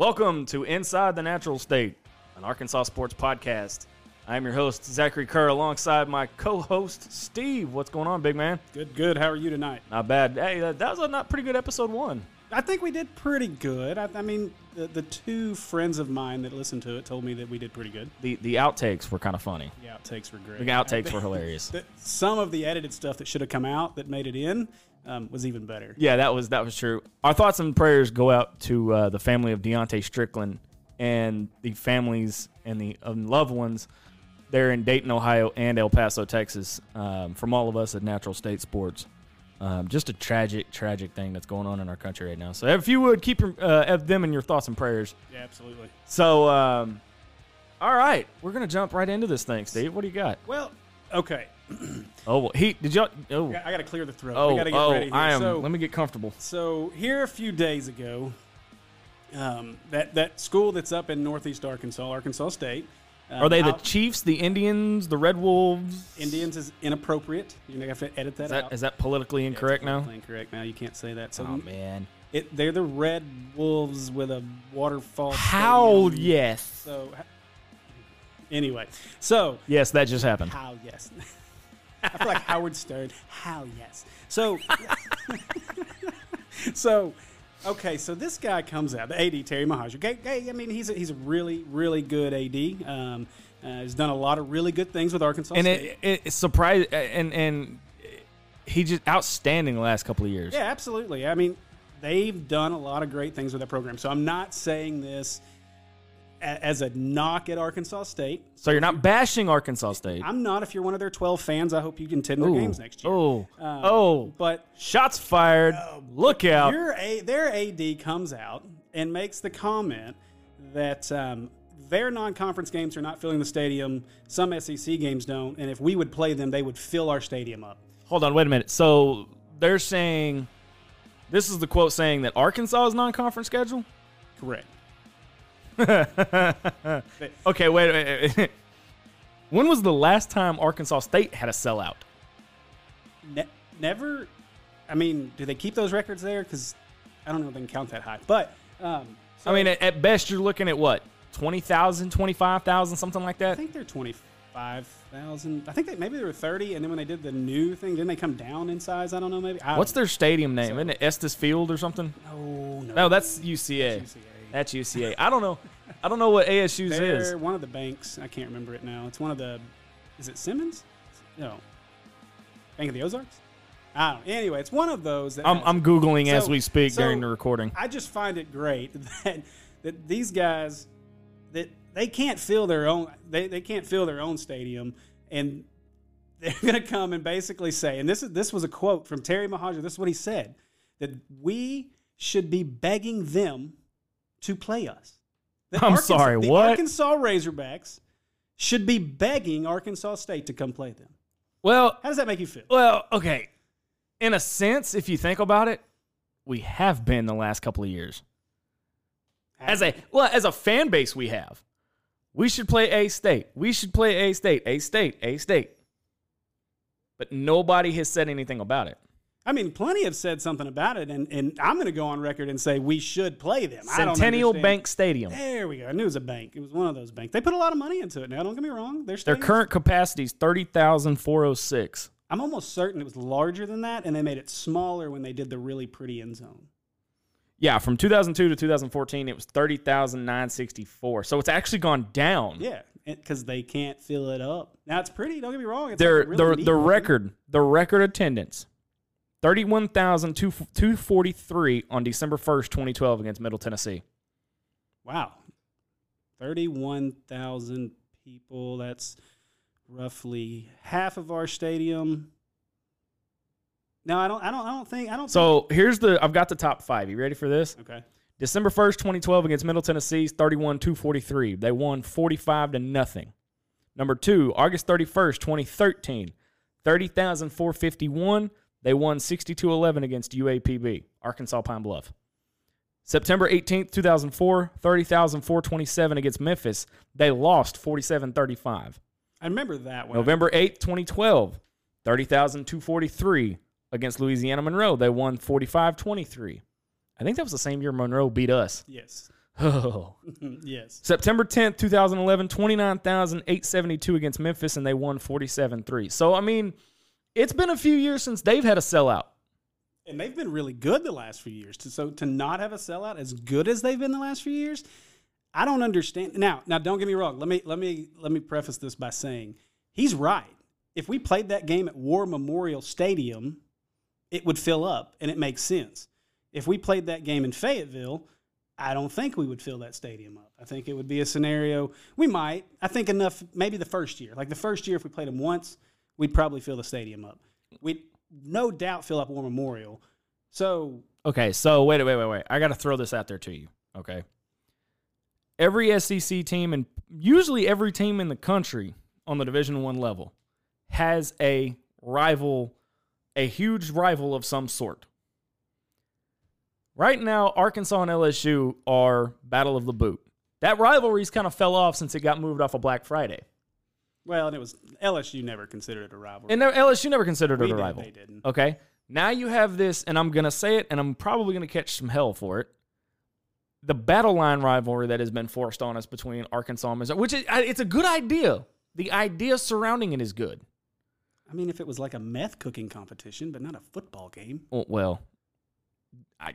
Welcome to Inside the Natural State, an Arkansas sports podcast. I'm your host, Zachary Kerr, alongside my co host, Steve. What's going on, big man? Good, good. How are you tonight? Not bad. Hey, that that was a not pretty good episode one. I think we did pretty good. I, I mean, the, the two friends of mine that listened to it told me that we did pretty good. The the outtakes were kind of funny. The outtakes were great. The outtakes were hilarious. Some of the edited stuff that should have come out that made it in um, was even better. Yeah, that was that was true. Our thoughts and prayers go out to uh, the family of Deontay Strickland and the families and the um, loved ones there in Dayton, Ohio, and El Paso, Texas. Um, from all of us at Natural State Sports, um, just a tragic, tragic thing that's going on in our country right now. So if you would keep your, uh, them in your thoughts and prayers. Yeah, absolutely. So, um, all right, we're gonna jump right into this thing, Steve. What do you got? Well, okay. Oh, well, he did y'all? Oh, I got to clear the throat. oh, we got to get oh, ready. Here. I am. So, let me get comfortable. so here a few days ago, um, that that school that's up in Northeast Arkansas, Arkansas State. um, Are they the out- Chiefs, the Indians, the Red Wolves? Indians is inappropriate. You're gonna have to edit that, Is that out. is that politically incorrect now? Incorrect now. You can't say that. So Oh man. It, they're the Red Wolves with a waterfall. How stadium. yes. So, anyway, so Yes, that just happened. how yes. I feel like Howard Stern. How yes. So, so, okay. So this guy comes out, the AD Terry Mohajir. Okay, okay, I mean, he's a, he's a really really good AD. Um, uh, he's done a lot of really good things with Arkansas And State. it, it it's surprised and and he just outstanding the last couple of years. Yeah, absolutely. I mean, they've done a lot of great things with that program. So I'm not saying this as a knock at Arkansas State. So you're not bashing Arkansas State. I'm not. If you're one of their 12 fans, I hope you can attend their games next year. Oh. Um, oh. But Shots fired. Look out. your a, their AD comes out and makes the comment that um, their non-conference games are not filling the stadium. Some SEC games don't, and if we would play them, they would fill our stadium up. Hold on, wait a minute. So they're saying this is the quote saying that Arkansas is non-conference schedule? Correct. Okay, wait, wait, wait. When was the last time Arkansas State had a sellout? Ne- never. I mean, do they keep those records there? Because I don't know if they can count that high. But um, I mean, at, at best, you're looking at what? 20,000, 25,000, something like that. I think they're twenty five thousand. I think they, maybe they were thirty, and then when they did the new thing, didn't they come down in size? I don't know. Maybe. I What's their stadium name? Isn't it Estes Field or something? No, no. No, that's UCA. UCA. That's UCA. I don't know. I don't know what ASU's They're is. one of the banks. I can't remember it now. It's one of the. Is it Simmons? No. Bank of the Ozarks. I don't. Anyway, it's one of those. That I'm, I'm Googling as we speak so- during the recording. I just find it great that that these guys that they can't fill their own they, they can't fill their own stadium and they're going to come and basically say and this is this was a quote from Terry Mohajir this is what he said that we should be begging them to play us. That I'm sorry, the what? Arkansas Razorbacks should be begging Arkansas State to come play them. Well, How does that make you feel? well, okay. In a sense, if you think about it, we have been the last couple of years. As a well, as a fan base, we have. We should play A State. We should play A State. A State. A State. But nobody has said anything about it. I mean, plenty have said something about it, and, and I'm going to go on record and say we should play them. Centennial. Bank Stadium. There we go. I knew it was a bank. It was one of those banks. They put a lot of money into it now. Don't get me wrong. Their, Their current capacity is 30,406. I'm almost certain it was larger than that, and they made it smaller when they did the really pretty end zone. Yeah, from 2002 to 2014, it was 30,964. So it's actually gone down. Yeah, because they can't fill it up. Now it's pretty. Don't get me wrong. It's Their like really the the record the record attendance 31,243 on December 1st, 2012 against Middle Tennessee. Wow, thirty-one thousand people. That's roughly half of our stadium. No, I don't. I don't. I don't think. I don't. So here's the I've got the top 5. You ready for this? okay. December 1st, 2012 against Middle Tennessee, 31-243. They won 45 to nothing. Number 2, August 31st, 2013, 30,451. They won 62-11 against UAPB, Arkansas Pine Bluff. September 18th, 2004, 30,427 against Memphis. They lost 47-35. I remember that one. November 8th, 2012, 30,243 against Louisiana Monroe. They won 45 23. I think that was the same year Monroe beat us. Yes. Oh. yes. September 10th, 2011, 29,872 against Memphis, and they won 47 3. So, I mean, it's been a few years since they've had a sellout. And they've been really good the last few years. So to not have a sellout as good as they've been the last few years, I don't understand. Now, now don't get me wrong. Let me let me let me preface this by saying he's right. If we played that game at War Memorial Stadium, it would fill up and it makes sense. If we played that game in Fayetteville, I don't think we would fill that stadium up. I think it would be a scenario we might. I think enough maybe the first year. Like the first year if we played them once, we'd probably fill the stadium up. We'd no doubt fill up War Memorial. So Okay, so wait, wait, wait, wait. I got to throw this out there to you. Okay. Every SEC team and usually every team in the country on the Division One level has a rival, a huge rival of some sort. Right now, Arkansas and LSU are battle of the boot. That rivalry's kind of fell off since it got moved off of Black Friday. Well, and it was LSU never considered it a rivalry. And LSU never considered We it a did, rival. They didn't. Okay. Now you have this, and I'm going to say it, and I'm probably going to catch some hell for it. The battle line rivalry that has been forced on us between Arkansas and Missouri, which is, I- it's a good idea. The idea surrounding it is good. I mean, if it was like a meth cooking competition, but not a football game. Well, well I,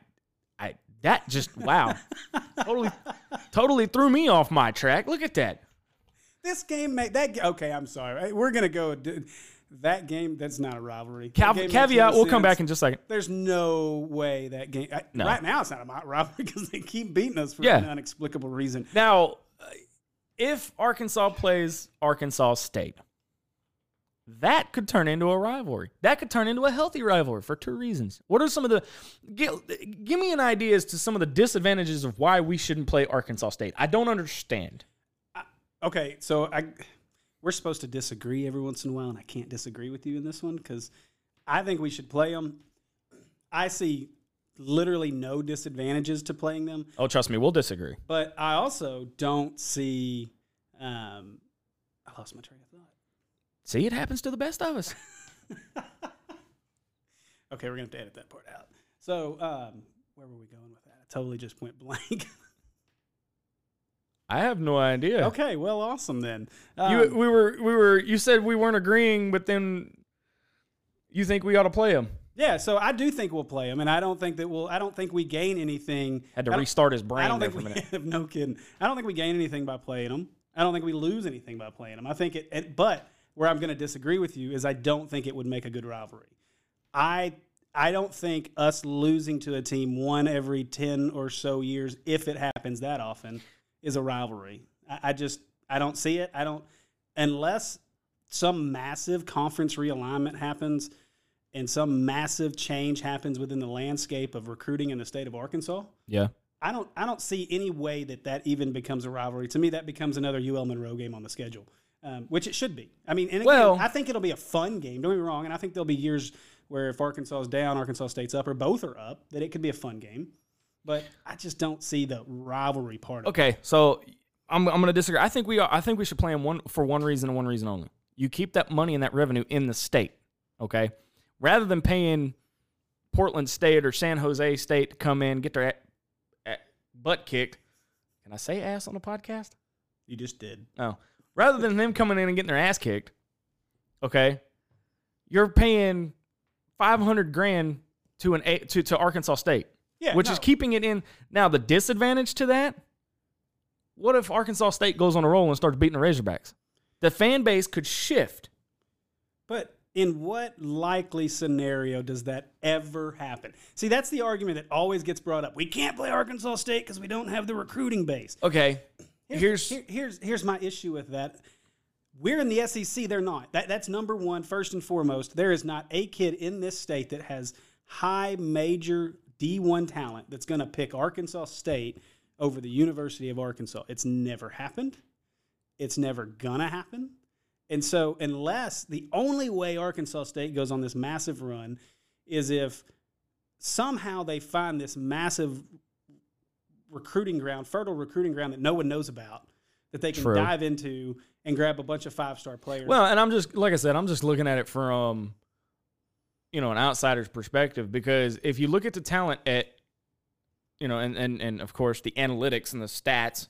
I, that just wow, totally, totally threw me off my track. Look at that. This game made that. Okay, I'm sorry. We're gonna go. That game. That's not a rivalry. Cav- caveat. We'll come back in just a second. There's no way that game. I, No. Right now, it's not a rivalry because they keep beating us for Yeah. an inexplicable reason. Now, uh, if Arkansas plays Arkansas State, that could turn into a rivalry. That could turn into a healthy rivalry for two reasons. What are some of the give, give me an idea as to some of the disadvantages of why we shouldn't play Arkansas State? I don't understand. Okay, so I we're supposed to disagree every once in a while, and I can't disagree with you in this one because I think we should play them. I see literally no disadvantages to playing them, Oh, trust me, we'll disagree. but I also don't see. Um, I lost my train of thought. See, it happens to the best of us. Okay, we're gonna have to edit that part out. So, um, where were we going with that? I totally just went blank. I have no idea. okay, well, awesome then. Um, You, we were, we were. You said we weren't agreeing, but then you think we ought to play them. yeah, so I do think we'll play them, and I don't think that we'll. I don't think we gain anything. Had to restart his brain I don't there think for a we minute. no kidding. I don't think we gain anything by playing them. I don't think we lose anything by playing them. I think it, it but where I'm going to disagree with you is I don't think it would make a good rivalry. I I don't think us losing to a team one every ten or so years, if it happens that often, is a rivalry. I, I just I don't see it. I don't unless some massive conference realignment happens and some massive change happens within the landscape of recruiting in the state of Arkansas. Yeah. I don't I don't see any way that that even becomes a rivalry. To me, that becomes another UL Monroe game on the schedule, um, which it should be. I mean, and again, Well- I think it'll be a fun game. Don't get me wrong, and I think there'll be years where if Arkansas is down, Arkansas State's up, or both are up, that it could be a fun game. But I just don't see the rivalry part of it. Okay, so I'm, I'm going to disagree. I think we are, I think we should play them one for one reason and one reason only. You keep that money and that revenue in the state, okay? Rather than paying Portland State or San Jose State to come in get their a- a- butt kicked. Can I say ass on the podcast? You just did. No. Rather than them coming in and getting their ass kicked, okay? You're paying 500 grand to an A- to to Arkansas State Yeah, which no. is keeping it in. Now, the disadvantage to that, what if Arkansas State goes on a roll and starts beating the Razorbacks? The fan base could shift. But in what likely scenario does that ever happen? See, that's the argument that always gets brought up. We can't play Arkansas State because we don't have the recruiting base. Okay, here's Here- here's here's my issue with that. We're in the SEC. They're not. That, that's number one, first and foremost. There is not a kid in this state that has high major D1 talent that's going to pick Arkansas State over the University of Arkansas. It's never happened. It's never going to happen. And so, unless the only way Arkansas State goes on this massive run is if somehow they find this massive recruiting ground, fertile recruiting ground that no one knows about, that they can True. dive into and grab a bunch of five star players. well, and I'm just like I said, I'm just looking at it from you know an outsider's perspective because if you look at the talent at you know, and, and, and of course the analytics and the stats,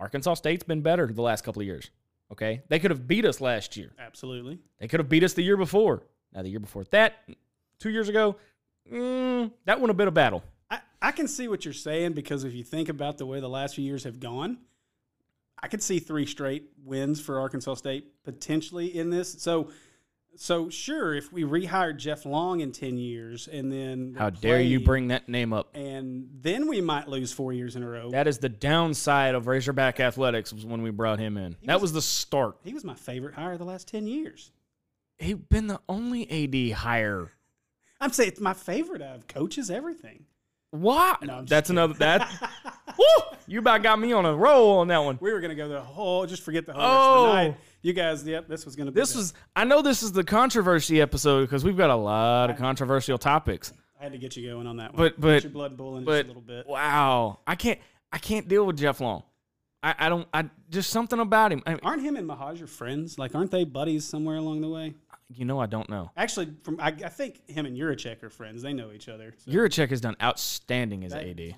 Arkansas State's been better the last couple of years. Okay. They could have beat us last year. Absolutely. They could have beat us the year before. Now, the year before that, two years ago, mm, that would have been a battle. I, I can see what you're saying because if you think about the way the last few years have gone, I could see three straight wins for Arkansas State potentially in this. So, so sure, if we rehired Jeff Long in ten years and then How dare you bring that name up? and then we might lose four years in a row. That is the downside of Razorback Athletics was when we brought him in. That was the start. he was my favorite hire the last ten years. He been the only AD hire. I'm saying it's my favorite of coaches, everything. What? No, That's another that. Woo! You about got me on a roll on that one. We were gonna go the whole, just forget the whole Oh. Rest of the night. You guys, yep, this was gonna be. This was. I know this is the controversy episode because we've got a lot of controversial topics. I had to get you going on that one. But- but- Get your blood boiling just a little bit. wow, I can't. I can't deal with Jeff Long. I, I don't. I just something about him. I, Aren't him and Mohajir friends? Like, aren't they buddies somewhere along the way? you know, I don't know. Actually, from I, I think him and Yurachek are friends. They know each other. So Yurachek has done outstanding as that- AD.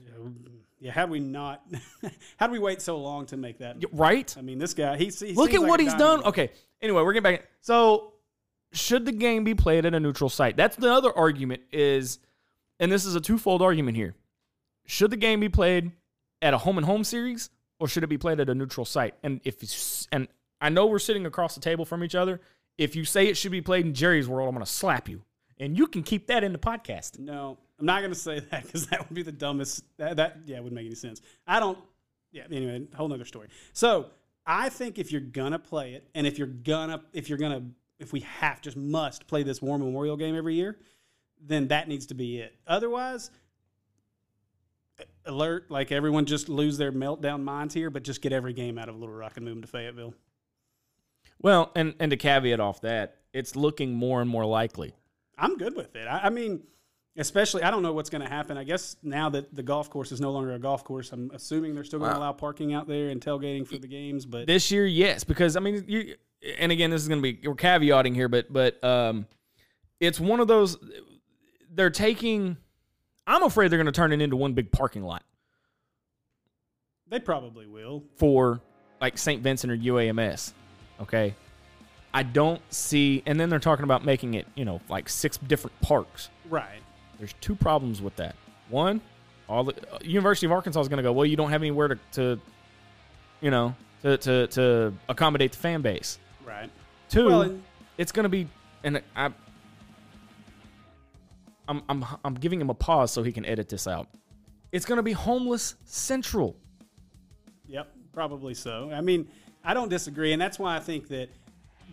Yeah, had we not, had we wait so long to make that? Right? I mean, this guy, he, he Look at like what he's done. Okay. Anyway, we're getting back. So, should the game be played at a neutral site? That's the other argument. Is and this is a twofold argument here. Should the game be played at a home and home series, or should it be played at a neutral site? And if and I know we're sitting across the table from each other. If you say it should be played in Jerry's world, I'm going to slap you, and you can keep that in the podcast. No, I'm not going to say that because that would be the dumbest. That, that yeah, wouldn't make any sense. I don't. Yeah. Anyway, whole nother story. So I think if you're gonna play it, and if you're gonna, if you're gonna, if we have just must play this War Memorial game every year, then that needs to be it. Otherwise, alert! Like everyone, just lose their meltdown minds here, but just get every game out of Little Rock and move them to Fayetteville. Well, and and to caveat off that, it's looking more and more likely. I'm good with it. I, I mean, especially I don't know what's going to happen. I guess now that the golf course is no longer a golf course, I'm assuming they're still going to allow parking out there and tailgating for the games. But This year, yes, because I mean, you and again, this is going to be we're caveating here, but but um, it's one of those they're taking. I'm afraid they're going to turn it into one big parking lot they probably will. for like St. Vincent or UAMS. Okay, I don't see, and then they're talking about making it, you know, like six different parks. Right. There's two problems with that. One, all the uh, University of Arkansas is going to go. Well, you don't have anywhere to, to you know, to, to to accommodate the fan base. Right. Two, Well, it's going to be, and I, I'm I'm I'm giving him a pause so he can edit this out. It's going to be homeless central. Yep. Probably so. I mean, I don't disagree, and that's why I think that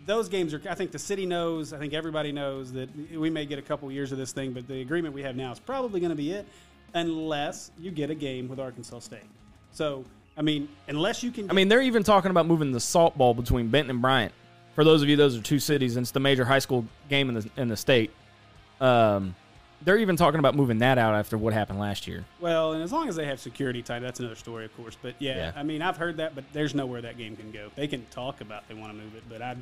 those games are. I think the city knows. I think everybody knows that we may get a couple years of this thing, but the agreement we have now is probably going to be it, unless you get a game with Arkansas State. So, I mean, unless you can. I mean, they're even talking about moving the Salt Bowl between Benton and Bryant. For those of you, those are two cities, and it's the major high school game in the in the state. Um, they're even talking about moving that out after what happened last year. Well, and as long as they have security tight, that's another story, of course. But yeah, Yeah. I mean, I've heard that, but there's nowhere that game can go. They can talk about they want to move it, but I,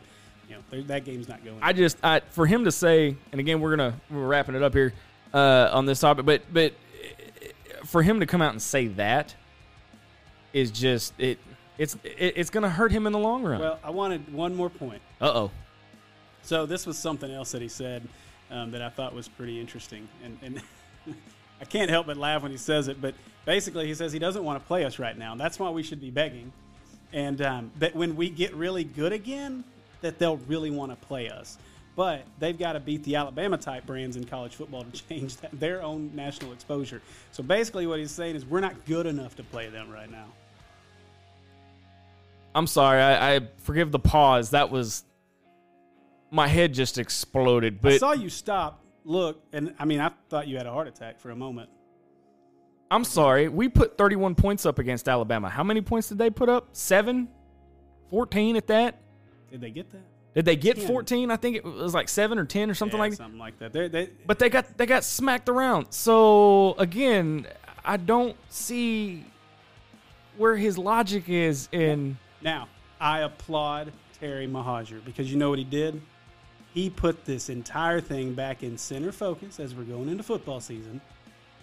you know, that game's not going. I just I for him to say, and again we're gonna we're wrapping it up here uh, on this topic, but but uh, for him to come out and say that is just it it's it, it's gonna hurt him in the long run. well, I wanted one more point. uh oh. So this was something else that he said um, that I thought was pretty interesting, and, and I can't help but laugh when he says it. But basically, he says he doesn't want to play us right now. That's why we should be begging, and um, that when we get really good again, that they'll really want to play us. But they've got to beat the Alabama type brands in college football to change that, their own national exposure. So basically, what he's saying is we're not good enough to play them right now. I'm sorry. I, I forgive the pause. That was my head just exploded. But I saw you stop, look, and I mean, I thought you had a heart attack for a moment. I'm sorry. We put 31 points up against Alabama. How many points did they put up? Seven, 14 at that. Did they get that? Did they get 10. 14? I think it was like seven or 10 or something Yeah, like that. something like that. They're, they, But they got they got smacked around. So again, I don't see where his logic is in now, I applaud Terry Mohajir because you know what he did? He put this entire thing back in center focus as we're going into football season.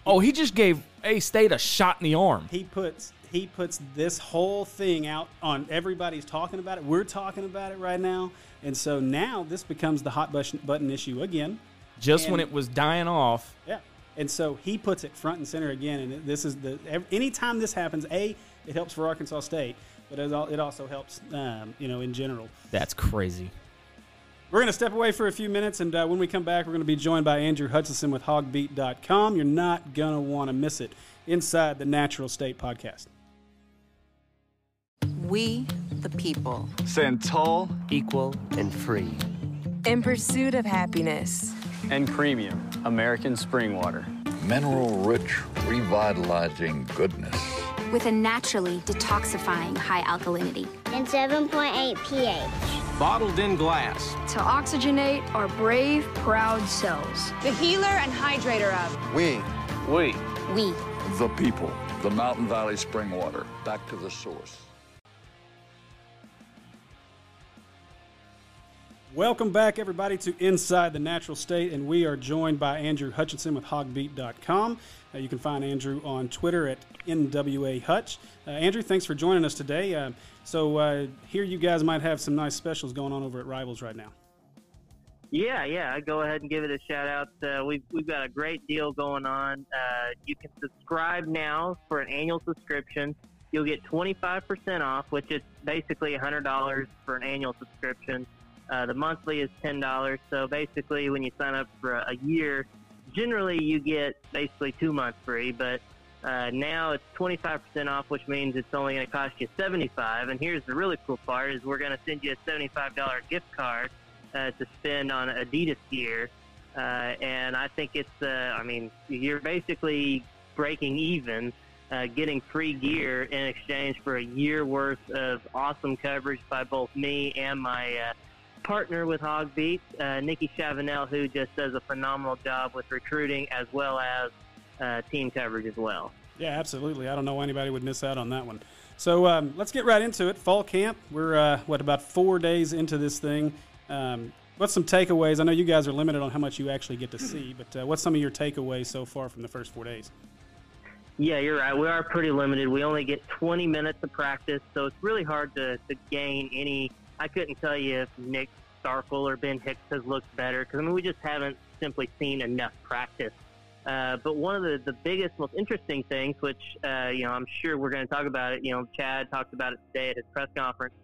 Oh, he just gave A State a shot in the arm. He puts he puts this whole thing out on everybody's talking about it. We're talking about it right now, and so now this becomes the hot button issue again. Just and, when it was dying off. Yeah, and so he puts it front and center again. And this is the anytime this happens, a it helps for Arkansas State, but it also helps, um, you know, in general. That's crazy. We're going to step away for a few minutes, and uh, when we come back, we're going to be joined by Andrew Hutchinson with hawgbeat.com. You're not going to want to miss it inside the Natural State podcast. We, the people, stand tall, equal, and free. In pursuit of happiness. And premium American spring water. Mineral rich, revitalizing goodness with a naturally detoxifying high alkalinity and 7.8 pH. Bottled in glass to oxygenate our brave, proud cells. The healer and hydrator of we. We. We. The people. The Mountain Valley Spring Water. Back to the source. Welcome back, everybody, to Inside the Natural State, and we are joined by Andrew Hutchinson with hawgbeat.com. Uh, you can find Andrew on Twitter at NWA Hutch. Uh, Andrew, thanks for joining us today. Uh, so, uh, here you guys might have some nice specials going on over at Rivals right now. Yeah, yeah. I go ahead and give it a shout out. Uh, we've we've got a great deal going on. Uh, you can subscribe now for an annual subscription. You'll get 25% off, which is basically $100 for an annual subscription. Uh, the monthly is ten dollars. So basically, when you sign up for a, year, generally you get basically two months free. But uh, now it's twenty five percent off, which means it's only going to cost you seventy five. And here's the really cool part: is we're going to send you a seventy five dollar gift card uh, to spend on Adidas gear. Uh, and I think it's, uh, I mean, you're basically breaking even. Uh, getting free gear in exchange for a year worth of awesome coverage by both me and my uh, partner with HawgBeat, uh, Nikki Chavanelle, who just does a phenomenal job with recruiting as well as uh, team coverage as well. Yeah, absolutely. I don't know why anybody would miss out on that one. So um, let's get right into it. Fall camp. We're uh, what about four days into this thing. Um, what's some takeaways? I know you guys are limited on how much you actually get to see, but uh, what's some of your takeaways so far from the first four days? Yeah, you're right. We are pretty limited. We only get 20 minutes of practice, so it's really hard to, to gain any I couldn't tell you if Nick Starkel or Ben Hicks has looked better because I mean we just haven't simply seen enough practice. Uh, but one of the, the biggest, most interesting things, which uh, you know I'm sure we're going to talk about it. You know, Chad talked about it today at his press conference,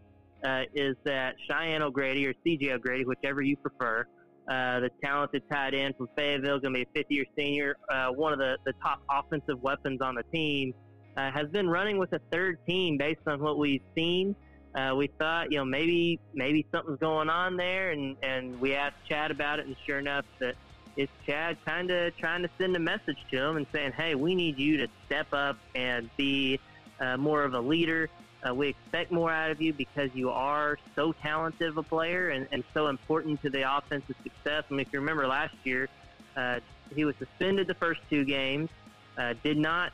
uh, is that Cheyenne O'Grady or CJ O'Grady, whichever you prefer, uh, the talented tight end from Fayetteville, going to be a fifth-year senior, uh, one of the, the top offensive weapons on the team, uh, has been running with a third team based on what we've seen uh, we thought, you know, maybe maybe something's going on there, and and we asked Chad about it, and sure enough, that it's Chad kind of trying to send a message to him and saying, hey, we need you to step up and be uh, more of a leader. Uh, we expect more out of you because you are so talented of a player and, and so important to the offensive success. I mean, if you remember last year, uh, he was suspended the first two games, uh, did not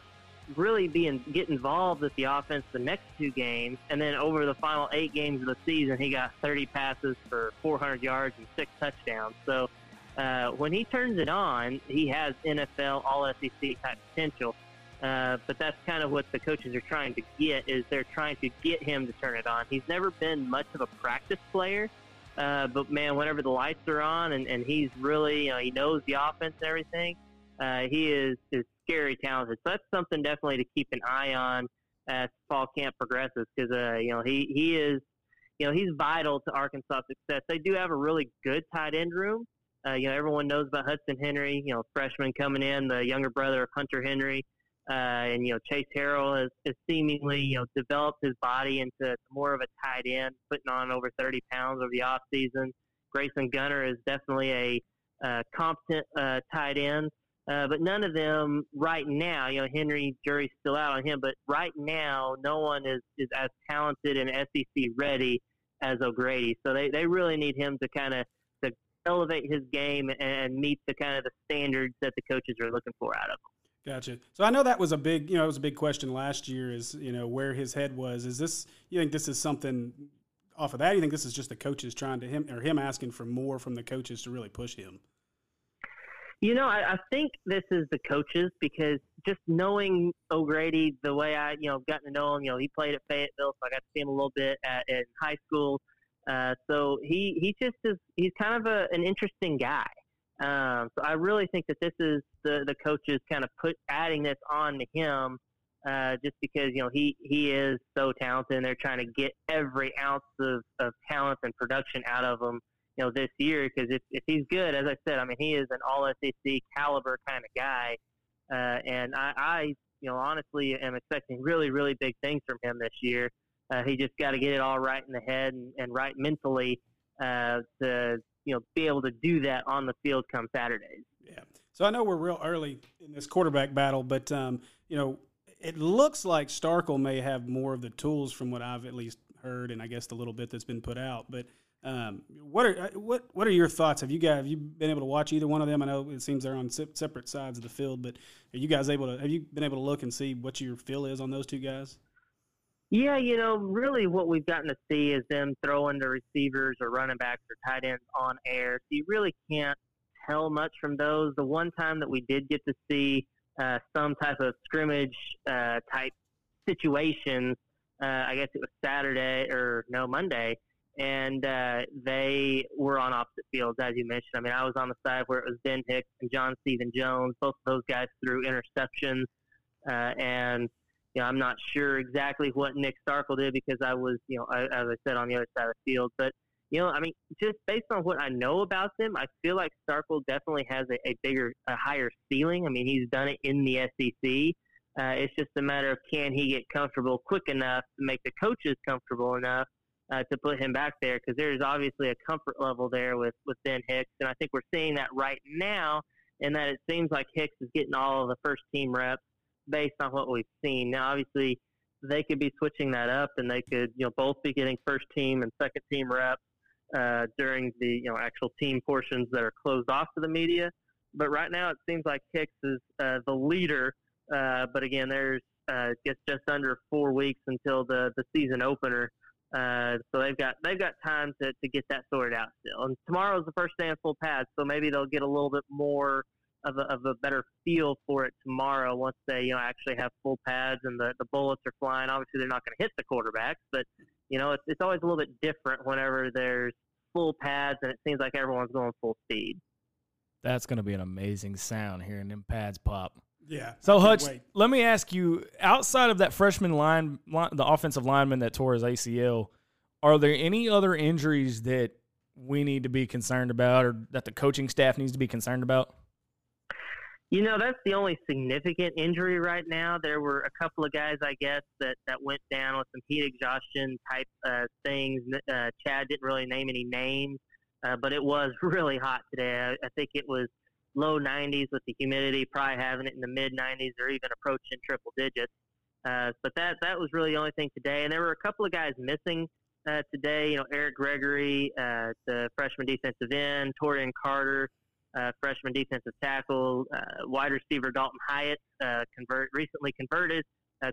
really be in, get involved with the offense the next two games, and then over the final eight games of the season, he got 30 passes for 400 yards and six touchdowns. So uh, when he turns it on, he has NFL All SEC type potential. Uh, but that's kind of what the coaches are trying to get is they're trying to get him to turn it on. He's never been much of a practice player, uh, but man, whenever the lights are on and, and he's really, you know, he knows the offense and everything, uh, he is is scary talented. So that's something definitely to keep an eye on as fall camp progresses because uh, you know he he is you know he's vital to Arkansas success. They do have a really good tight end room. Uh, you know everyone knows about Hudson Henry. You know freshman coming in, the younger brother of Hunter Henry. Uh, and you know Chase Harrell has, has seemingly you know developed his body into more of a tight end, putting on over 30 pounds over the off season. Grayson Gunter is definitely a uh, competent uh, tight end. Uh, but none of them right now, you know, Henry jury's still out on him, but right now, no one is, is as talented and SEC ready as O'Grady. So they, they really need him to kind of to elevate his game and meet the kind of the standards that the coaches are looking for out of him. Gotcha. So I know that was a big, you know, it was a big question last year. Is you know where his head was. Is this? You think this is something off of that? You think this is just the coaches trying to him or him asking for more from the coaches to really push him? You know, I, I think this is the coaches because just knowing O'Grady the way I, you know, gotten to know him, you know, he played at Fayetteville, so I got to see him a little bit at, in high school. Uh, so he, he just is, he's kind of a, an interesting guy. Um, so I really think that this is the, the coaches kind of put adding this on to him uh, just because, you know, he, he is so talented and they're trying to get every ounce of, of talent and production out of him you know, this year because if, if he's good, as I said, I mean, he is an all SEC caliber kind of guy. Uh, and I, I, you know, honestly am expecting really, really big things from him this year. Uh, he just got to get it all right in the head and, and right mentally uh, to, you know, be able to do that on the field come Saturdays. Yeah. So I know we're real early in this quarterback battle, but, um, you know, it looks like Starkel may have more of the tools from what I've at least heard, and I guess the little bit that's been put out. But um, what are uh, what what are your thoughts? Have you guys have you been able to watch either one of them? I know it seems they're on separate sides of the field, but are you guys able to have you been able to look and see what your feel is on those two guys? Yeah, you know, really what we've gotten to see is them throwing the receivers or running backs or tight ends on air. So you really can't tell much from those. The one time that we did get to see uh, some type of scrimmage uh, type situation, uh, I guess it was Saturday or no Monday and uh, they were on opposite fields, as you mentioned. I mean, I was on the side where it was Ben Hicks and John Stephen Jones. Both of those guys threw interceptions, uh, and you know, I'm not sure exactly what Nick Starkel did because I was, you know, I, as I said, on the other side of the field. But you know, I mean, just based on what I know about them, I feel like Starkel definitely has a, a bigger, a higher ceiling. I mean, he's done it in the SEC. Uh, it's just a matter of can he get comfortable quick enough to make the coaches comfortable enough uh, to put him back there because there's obviously a comfort level there with, with Ben Hicks. And I think we're seeing that right now in that it seems like Hicks is getting all of the first team reps based on what we've seen. Now, obviously, they could be switching that up and they could, you know, both be getting first team and second team reps uh, during the, you know, actual team portions that are closed off to the media. But right now, it seems like Hicks is uh, the leader. Uh, but again, there's uh, just just under four weeks until the the season opener. Uh, so they've got they've got time to, to get that sorted out still. And tomorrow's the first day of full pads, so maybe they'll get a little bit more of a, of a better feel for it tomorrow once they you know actually have full pads and the, the bullets are flying. Obviously, they're not going to hit the quarterbacks, but you know it's it's always a little bit different whenever there's full pads and it seems like everyone's going full speed. That's going to be an amazing sound hearing them pads pop. Yeah. So Hutch, wait. let me ask you: outside of that freshman line, line, the offensive lineman that tore his ACL, are there any other injuries that we need to be concerned about, or that the coaching staff needs to be concerned about? You know, that's the only significant injury right now. There were a couple of guys, I guess, that, that went down with some heat exhaustion type uh, things. Uh, Chad didn't really name any names, uh, but it was really hot today. I, I think it was low 90s with the humidity, probably having it in the mid 90s or even approaching triple digits. Uh, but that that was really the only thing today. And there were a couple of guys missing uh, today. You know, Eric Gregory, uh, the freshman defensive end, Torian Carter, uh, freshman defensive tackle, uh, wide receiver Daulton Hyatt, uh, convert recently converted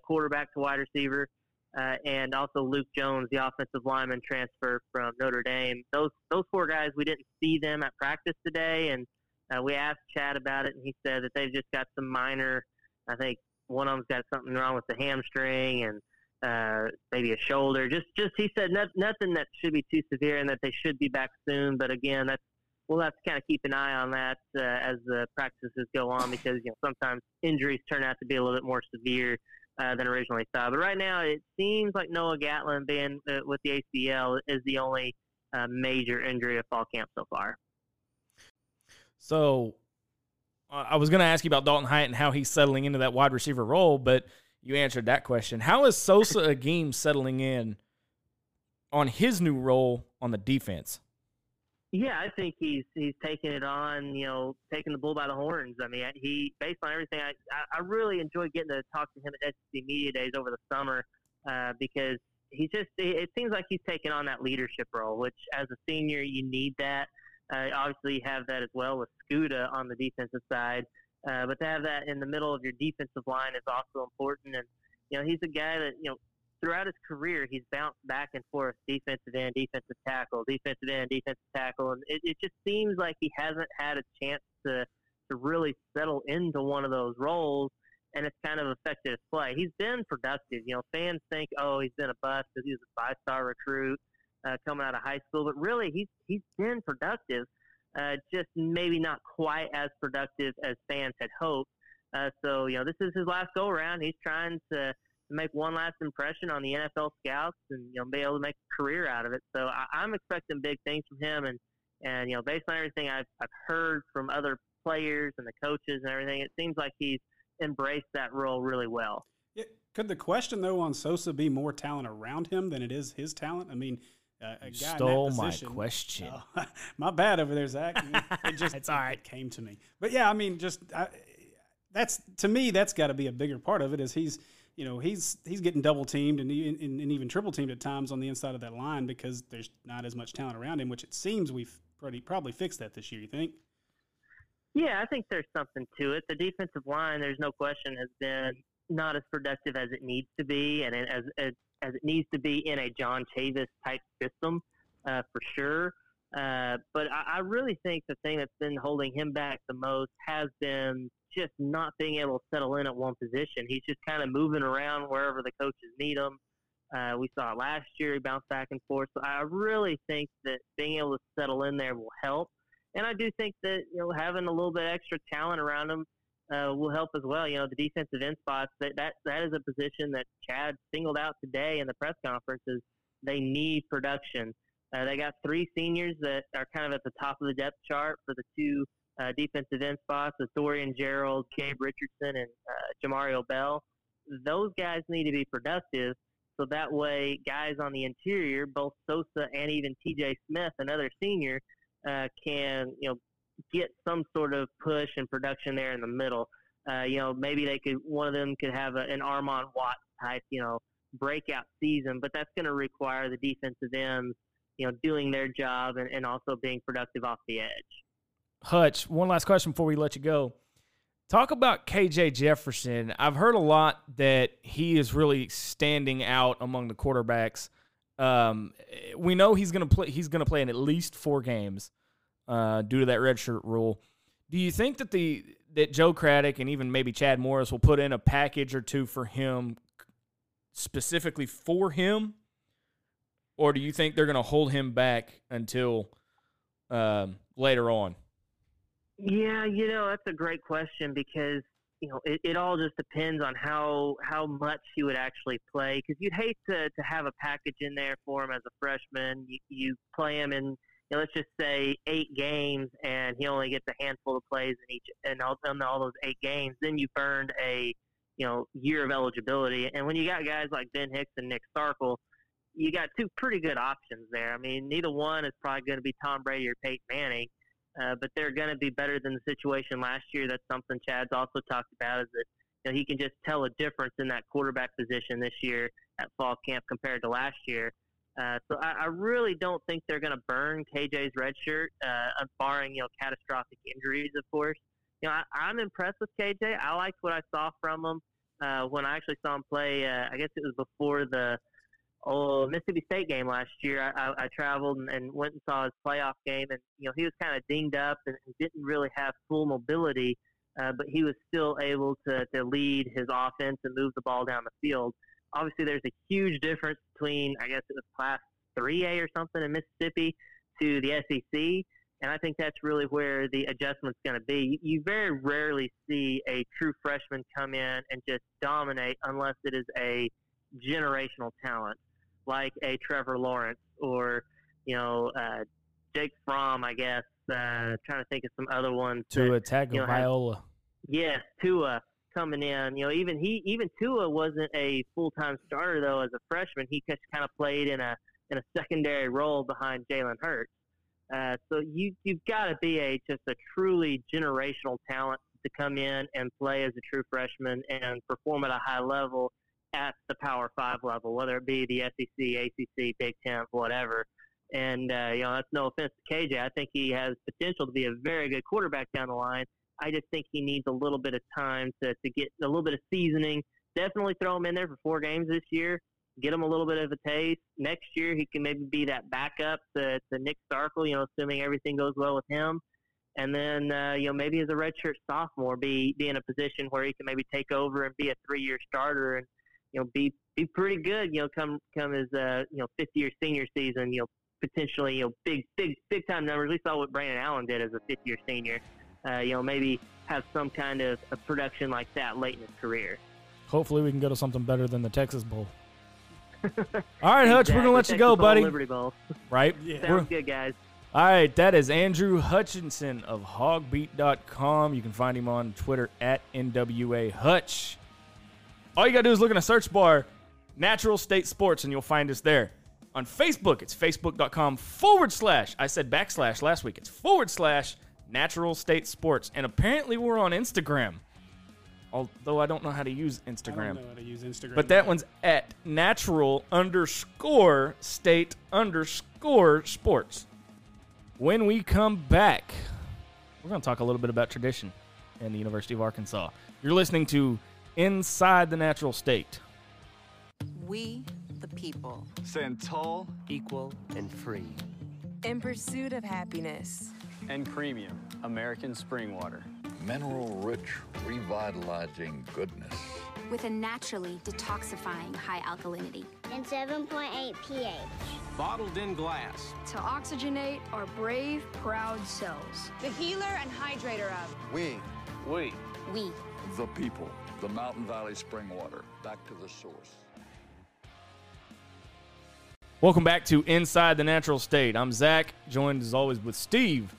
quarterback to wide receiver. And also Luke Jones, the offensive lineman transfer from Notre Dame. Those those four guys, we didn't see them at practice today, and uh, we asked Chad about it, and he said that they've just got some minor. I think one of them's got something wrong with the hamstring and uh, maybe a shoulder. Just, just he said not, nothing that should be too severe, and that they should be back soon. But again, that's we'll have to kind of keep an eye on that uh, as the practices go on because you know sometimes injuries turn out to be a little bit more severe uh, than originally thought. But right now, it seems like Noah Gatlin being uh, with the ACL is the only uh, major injury of fall camp so far. So uh, I was going to ask you about Daulton Hyatt and how he's settling into that wide receiver role, but you answered that question. How is Sosa Agim settling in on his new role on the defense? Yeah, I think he's he's taking it on, you know, taking the bull by the horns. I mean, he based on everything, I I really enjoyed getting to talk to him at SEC Media Days over the summer uh, because he's just it seems like he's taking on that leadership role, which as a senior you need that. Uh, obviously, you have that as well with Scoota on the defensive side. Uh, but to have that in the middle of your defensive line is also important. And, you know, he's a guy that, you know, throughout his career, he's bounced back and forth defensive end, defensive tackle, defensive end, defensive tackle. And it, it just seems like he hasn't had a chance to, to really settle into one of those roles, and it's kind of affected his play. He's been productive. You know, fans think, oh, he's been a bust because he was a five-star recruit uh, coming out of high school, but really, he's he's been productive. Uh, just maybe not quite as productive as fans had hoped. Uh, so, you know, this is his last go around. He's trying to make one last impression on the NFL scouts and, you know, be able to make a career out of it. So I, I'm expecting big things from him. And, and, you know, based on everything I've, I've heard from other players and the coaches and everything, it seems like he's embraced that role really well. Yeah. Could the question, though, on Sosa be more talent around him than it is his talent? I mean, uh, a guy stole in that my question. Oh, my bad over there, Zach. It just it's all right. It came to me, but yeah, I mean, just I, that's to me, that's got to be a bigger part of it. Is he's you know he's he's getting double teamed and, and, and even triple teamed at times on the inside of that line because there's not as much talent around him. Which it seems we've pretty probably fixed that this year. You think? Yeah, I think there's something to it. The defensive line, there's no question, has been not as productive as it needs to be, and it, as as, as it needs to be in a John Chavis type system, uh, for sure. Uh, but I, I really think the thing that's been holding him back the most has been just not being able to settle in at one position. He's just kind of moving around wherever the coaches need him. Uh, we saw it last year; he bounced back and forth. So I really think that being able to settle in there will help. And I do think that you know having a little bit extra talent around him uh, will help as well. You know, the defensive end spots that that that is a position that Chad singled out today in the press conference. Is They need production. Uh, they got three seniors that are kind of at the top of the depth chart for the two uh, defensive end spots: with Dorian Gerald, Gabe Richardson, and uh, Jamario Bell. Those guys need to be productive, so that way, guys on the interior, both Sosa and even T.J. Smith, another senior, uh, can you know get some sort of push and production there in the middle. Uh, you know, maybe they could one of them could have a, an Armon Watt type, you know, breakout season, but that's going to require the defensive ends, you know, doing their job and, and also being productive off the edge. Hutch, one last question before we let you go. Talk about KJ Jefferson. I've heard a lot that he is really standing out among the quarterbacks. Um, we know he's going to play. He's going to play in at least four games uh, due to that redshirt rule. Do you think that the that Joe Craddock and even maybe Chad Morris will put in a package or two for him specifically for him, or do you think they're going to hold him back until um, later on? Yeah, you know that's a great question because you know it, it all just depends on how how much he would actually play. Because you'd hate to to have a package in there for him as a freshman. You, you play him in know, let's just say eight games, and he only gets a handful of plays in each, and all, in all those eight games, then you've earned a you know year of eligibility. And when you got guys like Ben Hicks and Nick Starkel, you got two pretty good options there. I mean, neither one is probably going to be Tom Brady or Peyton Manning, uh, but they're going to be better than the situation last year. That's something Chad's also talked about is that you know, he can just tell a difference in that quarterback position this year at fall camp compared to last year. Uh, so I, I really don't think they're going to burn KJ's red shirt, uh, barring you know catastrophic injuries, of course. You know, I, I'm impressed with KJ. I liked what I saw from him uh, when I actually saw him play. Uh, I guess it was before the oh, Mississippi State game last year. I, I, I traveled and, and went and saw his playoff game, and you know he was kind of dinged up and didn't really have full mobility, uh, but he was still able to to lead his offense and move the ball down the field obviously there's a huge difference between I guess it was class 3A or something in Mississippi to the SEC. And I think that's really where the adjustment's going to be. You very rarely see a true freshman come in and just dominate unless it is a generational talent like a Trevor Lawrence or, you know, uh, Jake Fromm, I guess. Uh, trying to think of some other ones. Tua Tagovailoa. You know, yes, Tua coming in. You know, even he, even Tua wasn't a full time starter though as a freshman. He just kind of played in a in a secondary role behind Jalen Hurts. Uh, so you you've got to be a just a truly generational talent to come in and play as a true freshman and perform at a high level at the Power Five level, whether it be the SEC, ACC, Big Ten, whatever. And uh, you know, that's no offense to KJ. I think he has potential to be a very good quarterback down the line. I just think he needs a little bit of time to, to get a little bit of seasoning. Definitely throw him in there for four games this year. Get him a little bit of a taste. Next year, he can maybe be that backup to, to Nick Starkel, you know, assuming everything goes well with him. and then uh, you know maybe as a redshirt sophomore, be be in a position where he can maybe take over and be a three year starter and you know be be pretty good. You know, come come as a you know fifth year senior season. You know, potentially you know big big big time numbers. We saw what Brandon Allen did as a fifth year senior. Uh, you know, maybe have some kind of, a production like that late in his career. Hopefully, we can go to something better than the Texas Bowl. All right, Hutch, we're gonna let you go, Bowl, buddy. Liberty Bowl. Right? Yeah. We're- good, guys. All right, that is Andrew Hutchinson of hawgbeat.com. You can find him on Twitter at NWA Hutch. All you got to do is look in a search bar, Natural State Sports, and you'll find us there. On Facebook, it's facebook.com forward slash, I said backslash last week, it's forward slash Natural State Sports. And apparently we're on Instagram, although I don't know how to use I Instagram. don't know how to use Instagram. But that one's at natural underscore state underscore sports. When we come back, we're going to talk a little bit about tradition and the University of Arkansas. You're listening to Inside the Natural State. We, the people, Stand tall, equal, and free. in pursuit of happiness. And premium American spring water. Mineral rich, revitalizing goodness. With a naturally detoxifying high alkalinity. And 7.8 pH. Bottled in glass. To oxygenate our brave, proud cells. The healer and hydrator of. We. We. We. The people, the Mountain Valley Spring Water, back to the source. Welcome back to Inside the Natural State. I'm Zach, joined as always with Steve.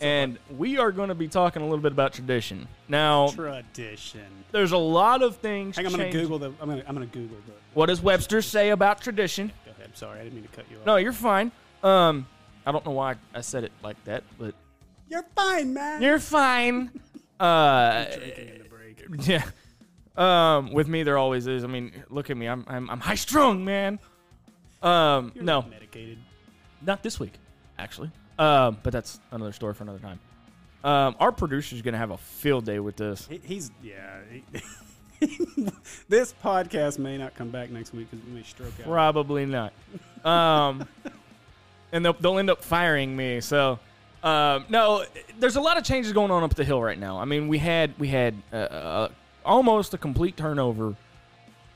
And we are going to be talking a little bit about tradition. Now, tradition. there's a lot of things. Hang on, I'm gonna. Google the. I'm gonna I'm gonna Google the. What does Webster say about tradition? Go ahead. Sorry, I didn't mean to cut you off. No, you're fine. Um, I don't know why I said it like that, but you're fine, man. you're fine. Uh, drinking in the break. yeah. Um, with me there always is. I mean, look at me. I'm I'm, I'm high strung, man. Um, You're no, not medicated. not this week, actually. Um, but that's another story for another time. Um, our producer's gonna have a field day with this. He, he's yeah. he- this podcast may not come back next week because we may stroke out. Probably not. Um, and they'll, they'll end up firing me. So, um, no, there's a lot of changes going on up the hill right now. I mean, we had we had uh, uh, almost a complete turnover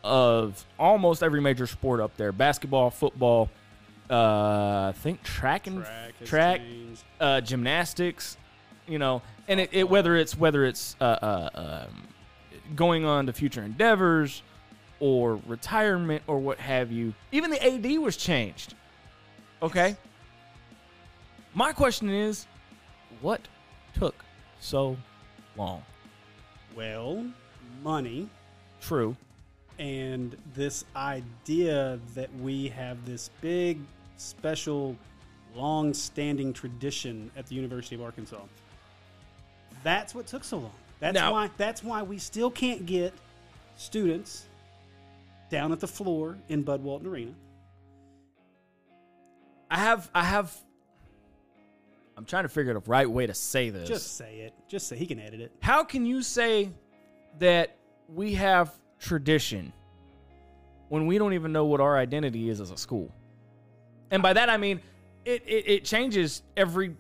of almost every major sport up there: basketball, football, uh, I think track and Track track, uh, gymnastics. You know, and it, it whether it's whether it's uh, uh, um, going on to future endeavors or retirement or what have you. Even the AD was changed. Okay. My question is, what took so long? Well, money True. and this idea that we have this big, special, long-standing tradition at the University of Arkansas. That's what took so long. That's Now- why. That's why we still can't get students down at the floor in Bud Walton Arena. I have I have I'm trying to figure out the right way to say this. Just say it. Just say he can edit it. How can you say that we have tradition when we don't even know what our identity is as a school? And by that I mean it, it, it changes every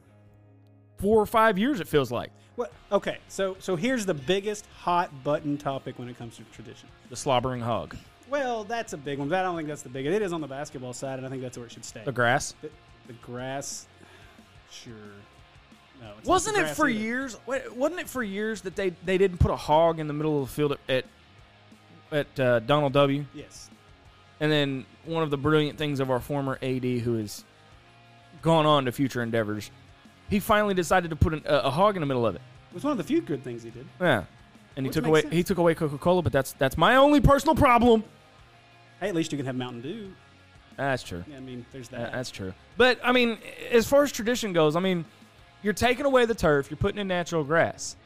four or five years, it feels like. What? Okay, so so here's the biggest hot button topic when it comes to tradition. The slobbering hog. Well, that's a big one. But I don't think that's the biggest. It is on the basketball side, and I think that's where it should stay. The grass. The, the grass, sure. No, Wasn't it for either. years? Wasn't it for years that they, they didn't put a hog in the middle of the field at at uh, Donald W. Yes. And then one of the brilliant things of our former AD, who has gone on to future endeavors, he finally decided to put an, a, a hog in the middle of it. It was one of the few good things he did. Yeah, and he Which took makes away sense. he took away Coca Cola, but that's that's my only personal problem. Hey, at least you can have Mountain Dew. That's true. Yeah, I mean, there's Uh, that. that's true. But I mean, as far as tradition goes, I mean, you're taking away the turf, you're putting in natural grass,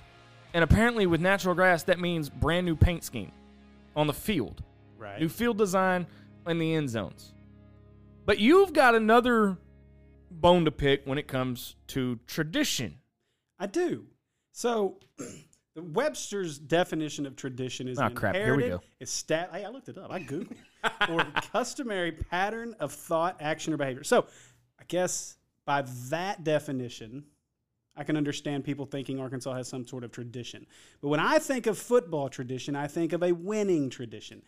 and apparently with natural grass that means brand new paint scheme on the field, right. new field design in the end zones. But you've got another bone to pick when it comes to tradition. I do. So, the Webster's definition of tradition is an crap. Here we go. Stat- hey, I looked it up. I googled or customary pattern of thought, action, or behavior. So, I guess by that definition, I can understand people thinking Arkansas has some sort of tradition. But when I think of football tradition, I think of a winning tradition.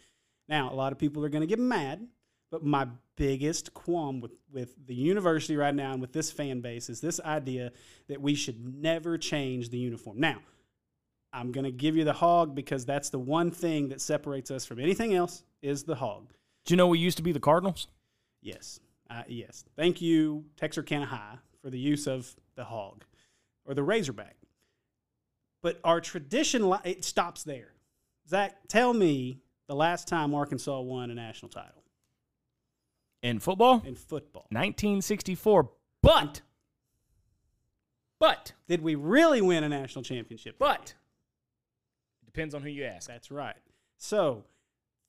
Now, a lot of people are going to get mad, but my biggest qualm with, with the university right now and with this fan base is this idea that we should never change the uniform. Now, I'm going to give you the hog because that's the one thing that separates us from anything else is the hog. Do you know we used to be the Cardinals? Yes. Uh, yes. Thank you, Texarkana High, for the use of the hog or the Razorback. But our tradition, it stops there. Zach, tell me the last time Arkansas won a national title In football? in football. 1964. But, but, Did we really win a national championship? but, depends on who you ask. That's right. So,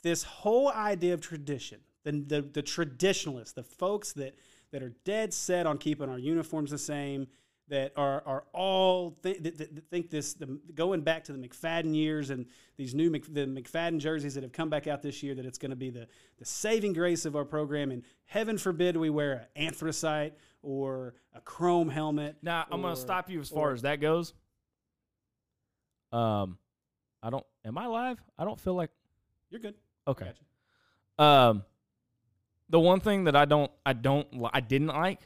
this whole idea of tradition, the, the, the traditionalists, the folks that, that are dead set on keeping our uniforms the same, that are, are all th- that, that think this, the, going back to the McFadden years and these new Mc, the McFadden jerseys that have come back out this year, that it's going to be the, the saving grace of our program. And heaven forbid we wear an anthracite or a chrome helmet. Now, I'm going to stop you as far or- as that goes. Um, I don't, am I live? I don't feel like, You're good. okay. Um, the one thing that I don't, I don't, I didn't like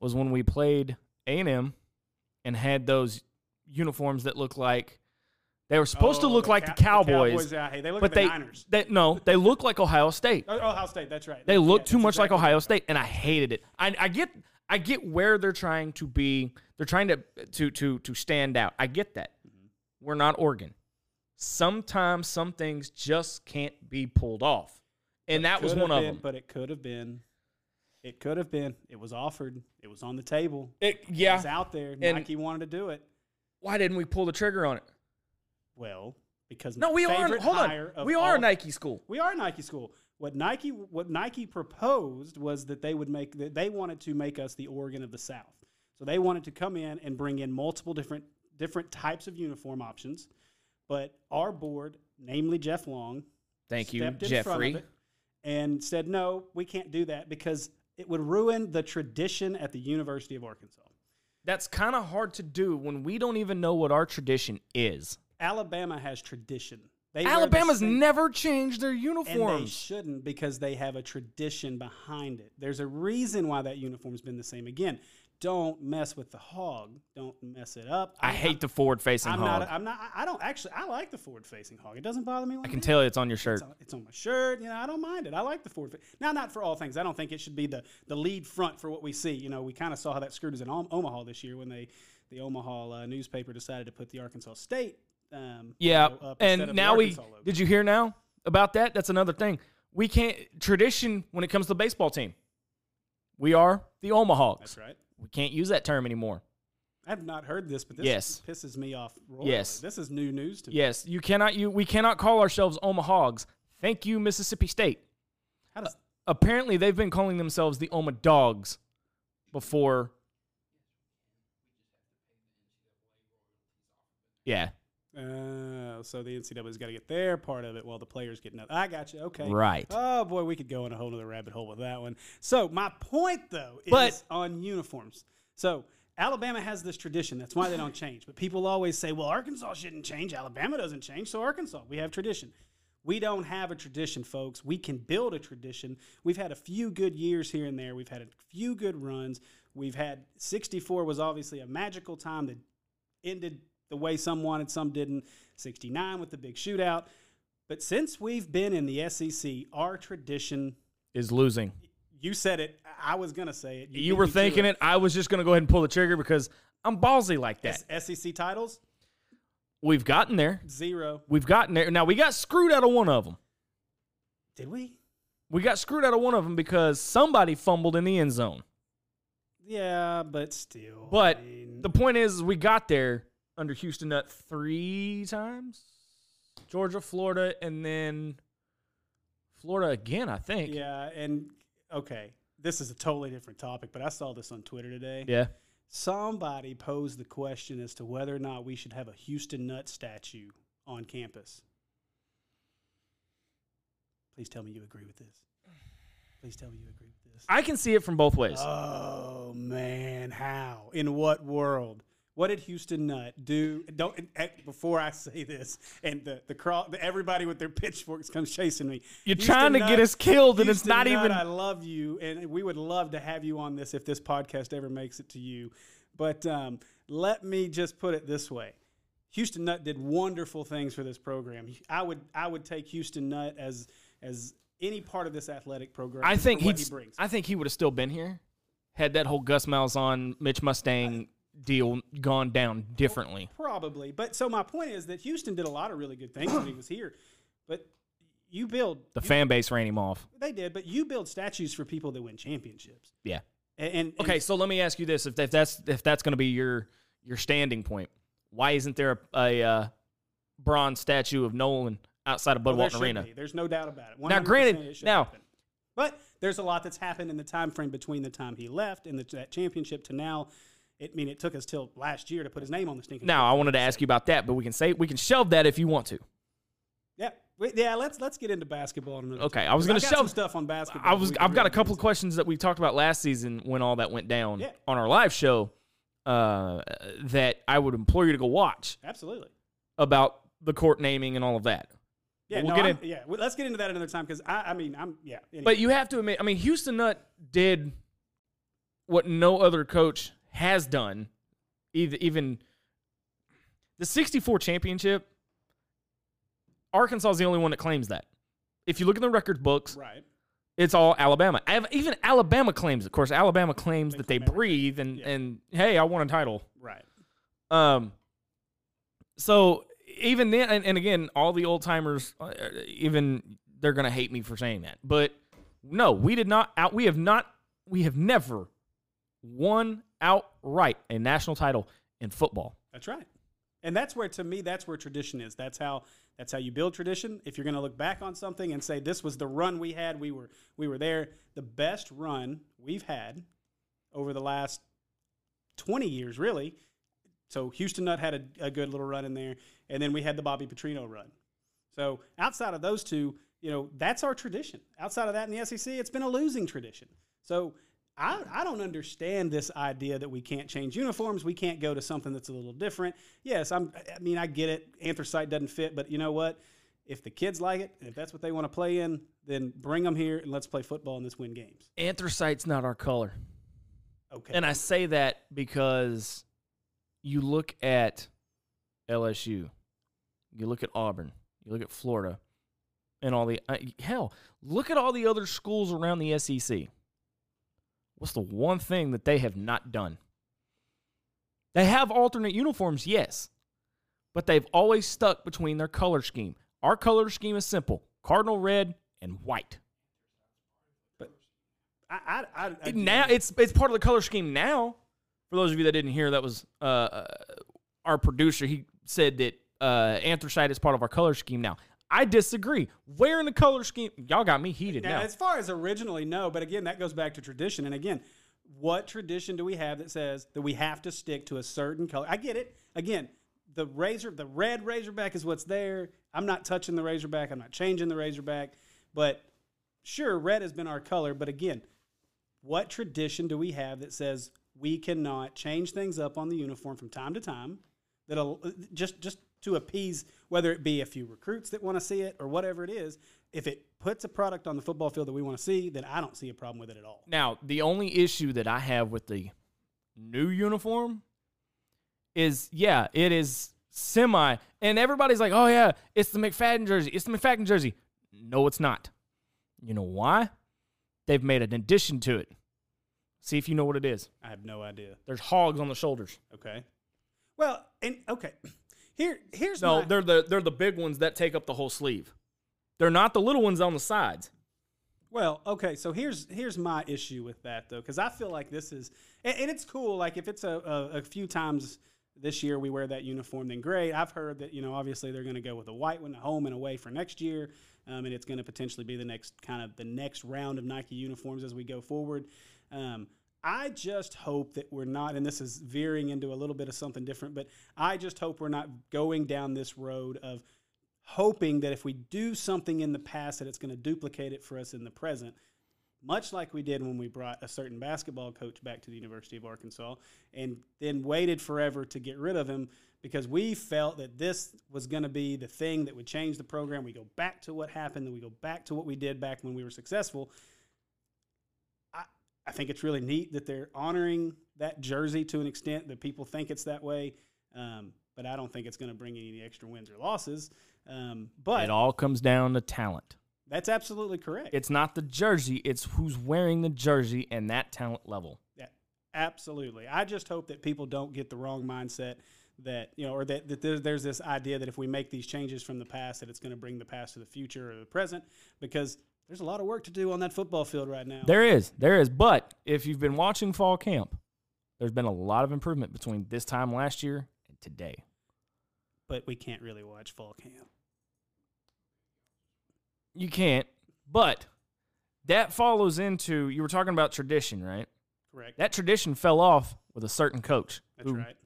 was when we played A and M and had those uniforms that look like they were supposed to Oh, look the like Cow- the Cowboys, Cowboys, yeah, hey, they look but like the they, Niners. they, no, they look like Ohio State. Oh, Ohio State, that's right. They look that's too much like Ohio. State, and I hated it. I, I get, I get where they're trying to be. They're trying to to to to stand out. I get that. Mm-hmm. We're not Oregon. Sometimes some things just can't be pulled off, and that was one have of them. But it could have been. It could have been. It was offered. It was on the table. It, It was out there. And- Nike wanted to do it. Why didn't we pull the trigger on it? Well, because No, we are. Hold on. We are a all- Nike school. We are a Nike school. What Nike what Nike proposed was that they would make that they wanted to make us the Oregon of the South. So they wanted to come in and bring in multiple different different types of uniform options. But our board, namely Jeff Long, Thank you, Jeffrey. and said, no, we can't do that because it would ruin the tradition at the University of Arkansas. That's kind of hard to do when we don't even know what our tradition is. Alabama has tradition. They wear the Alabama's never changed their And they uniforms. shouldn't because they have a tradition behind it. There's a reason why that uniform's been the same. Again, don't mess with the hog. Don't mess it up. I I'm- hate the forward-facing I'm hog. not. I'm not. I don't actually. I like the forward-facing hog. It doesn't bother me. I can bit. tell it's on your shirt. It's on, it's on my shirt. You know, I don't mind it. I like the forward. fa- Now, not for all things. I don't think it should be the the lead front for what we see. You know, we kind of saw how that screwed us in Om- Omaha this year when they the Omaha uh, newspaper decided to put the Arkansas State. Um, Yeah, up instead and now we logo. did you hear now about that? That's another thing. We can't tradition when it comes to the baseball team. We are the Omahogs. That's right. We can't use that term anymore. I've not heard this, but this Yes. pisses me off. Royally. Yes. this is new news to me. Yes, you cannot. You we cannot call ourselves Omahogs. Thank you, Mississippi State. How does Apparently, they've been calling themselves the Oma Dogs before. Yeah, Uh, so the NCAA's got to get their part of it while the players get another. I got you. Okay. Right. Oh boy, we could go in a whole other rabbit hole with that one. So my point though is But- on uniforms. So Alabama has this tradition. That's why they don't change. But people always say, "Well, Arkansas shouldn't change. Alabama doesn't change." So Arkansas, we have tradition. We don't have a tradition, folks. We can build a tradition. We've had a few good years here and there. We've had a few good runs. We've had 64 was obviously a magical time that ended the way some wanted, some didn't. 69 with the big shootout. But since we've been in the SEC, our tradition, is losing. you said it, I was going to say it. You beat were thinking it. I was just going to go ahead and pull the trigger because I'm ballsy like that. S- SEC titles, We've gotten there. zero. We've gotten there. Now we got screwed out of one of them. Did we? We got screwed out of one of them because somebody fumbled in the end zone. Yeah, but still. But I mean, the point is, we got there under Houston Nutt three times, Georgia, Florida, and then Florida again. I think. yeah, and okay, this is a totally different topic, but I saw this on Twitter today. Yeah. Somebody posed the question as to whether or not we should have a Houston Nutt statue on campus. Please tell me you agree with this. Please tell me you agree with this. I can see it from both ways. Oh man, how? In what world? What did Houston Nutt do? Don't before I say this, and the the crawl, everybody with their pitchforks comes chasing me. You're Houston trying to Nutt- get us killed, and it's not Nutt, even. I love you, and we would love to have you on this if this podcast ever makes it to you. But um, let me just put it this way: Houston Nutt did wonderful things for this program. I would I would take Houston Nutt as as any part of this athletic program. I think for what he'd. he brings. I think he would have still been here had that whole Gus Malzahn, Mitch Mustain deal gone down differently. Probably. But so my point is that Houston did a lot of really good things when he was here. But you build The fan base ran him off. they did, but you build statues for people that win championships. Yeah. And, and Okay, so let me ask you this: if, if that's if that's going to be your your standing point, why isn't there a, a uh, bronze statue of Nolan outside of well, Bud Walton should Arena? be. There's no doubt about it. Now, granted, now- happen. but there's a lot that's happened in the time frame between the time he left and the, that championship to now. It I mean it took us till last year to put his name on the stinking. Now, I wanted to ask you about that, but we can say we can shelve that if you want to. Yeah, yeah. Let's let's get into basketball. In. Okay, I was going to shelve stuff on basketball. I was. I've got a couple of questions that we talked about last season when all that went down Yeah. on our live show. Uh, that I would implore you to go watch. Absolutely. about the court naming and all of that. Yeah, We'll no, get in- yeah. well, Let's get into that another time because I, I mean, I'm yeah. anyway. But you have to admit, I mean, Houston Nutt did what no other coach has done. Even the 64 championship, Arkansas is the only one that claims that. If you look in the record books, right. it's all Alabama. Even Alabama claims, of course, Alabama claims They that they claim everything. breathe and, Yeah. and hey, I won a title. Right. Um, so even then, and, and again, all the old timers, uh, even they're gonna hate me for saying that, but no, we did not out. We have not. We have never won outright a national title in football. That's right. And that's where, to me, that's where tradition is. That's how that's how you build tradition. If you're going to look back on something and say this was the run we had, we were we were there. The best run we've had over the last 20 years, really. So Houston Nutt had a, a good little run in there, and then we had the Bobby Petrino run. So outside of those two, you know, that's our tradition. Outside of that in the SEC, it's been a losing tradition. So I, I don't understand this idea that we can't change uniforms. We can't go to something that's a little different. Yes, I'm. I mean, I get it. Anthracite doesn't fit, but you know what? If the kids like it, and if that's what they want to play in, then bring them here and let's play football and let's win games. Anthracite's not our color, Okay. and I say that because you look at LSU, you look at Auburn, you look at Florida, and all the hell. Look at all the other schools around the SEC. What's the one thing that they have not done? They have alternate uniforms, yes, but they've always stuck between their color scheme. Our color scheme is simple cardinal red and white. I, I, I, I It- now it's it's part of the color scheme now. For those of you that didn't hear, that was uh, uh, our producer. He said that uh, anthracite is part of our color scheme now. I disagree. Where in the color scheme? Y'all got me heated Now, now. as far as originally, no, but again, that goes back to tradition. And again, what tradition do we have that says that we have to stick to a certain color? I get it. Again, the razor, the red Razorback is what's there. I'm not touching the Razorback. I'm not changing the Razorback. But sure, red has been our color. But again, what tradition do we have that says we cannot change things up on the uniform from time to time? That'll just just to appease whether it be a few recruits that want to see it or whatever it is. If it puts a product on the football field that we want to see, then I don't see a problem with it at all. Now, the only issue that I have with the new uniform is, yeah, it is semi, and everybody's like, oh yeah, it's the McFadden jersey. It's the McFadden jersey. No, it's not. You know why? They've made an addition to it. See if you know what it is. I have no idea. There's hogs on the shoulders. Okay. Well, and okay, here here's No, my, they're the they're the big ones that take up the whole sleeve. They're not the little ones on the sides. Well, okay, so here's here's my issue with that though, because I feel like this is, and, and it's cool. Like if it's a, a, a few times this year we wear that uniform, then great. I've heard that you know obviously they're going to go with a white one, a home and away for next year, um, and it's going to potentially be the next kind of the next round of Nike uniforms as we go forward. Um, I just hope that we're not, and this is veering into a little bit of something different, but I just hope we're not going down this road of hoping that if we do something in the past that it's going to duplicate it for us in the present much like we did when we brought a certain basketball coach back to the University of Arkansas and then waited forever to get rid of him because we felt that this was going to be the thing that would change the program. We go back to what happened, and we go back to what we did back when we were successful. I, think it's really neat that they're honoring that jersey to an extent that people think it's that way. Um, but I don't think it's going to bring any extra wins or losses. Um, but it all comes down to talent. That's absolutely correct. It's not the jersey; it's who's wearing the jersey and that talent level. Yeah, absolutely. I just hope that people don't get the wrong mindset that you know, or that, that there's, there's this idea that if we make these changes from the past, that it's going to bring the past to the future or the present, because there's a lot of work to do on that football field right now. There is, there is. But if you've been watching fall camp, there's been a lot of improvement between this time last year and today. But we can't really watch fall camp. You can't, but that follows into you were talking about tradition, right? Correct. That tradition fell off with a certain coach. That's right.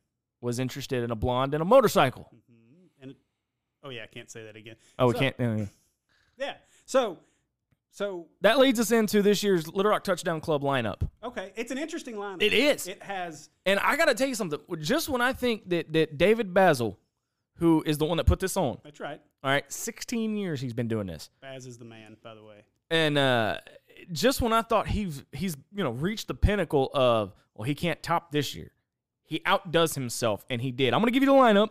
Was interested in a blonde and a motorcycle. Mm-hmm. And oh yeah, I can't say that again. Oh, so, we can't. Yeah. So, so that leads us into this year's Little Rock Touchdown Club lineup. Okay, it's an interesting lineup. It is. It has. And I got to tell you something. Just when I think that that David Bazzel, who is the one that put this on, that's right. All right, 16 years he's been doing this. Baz is the man, by the way. And uh, just when I thought he's he's you know reached the pinnacle of well he can't top this year, he outdoes himself, and he did. I'm gonna give you the lineup.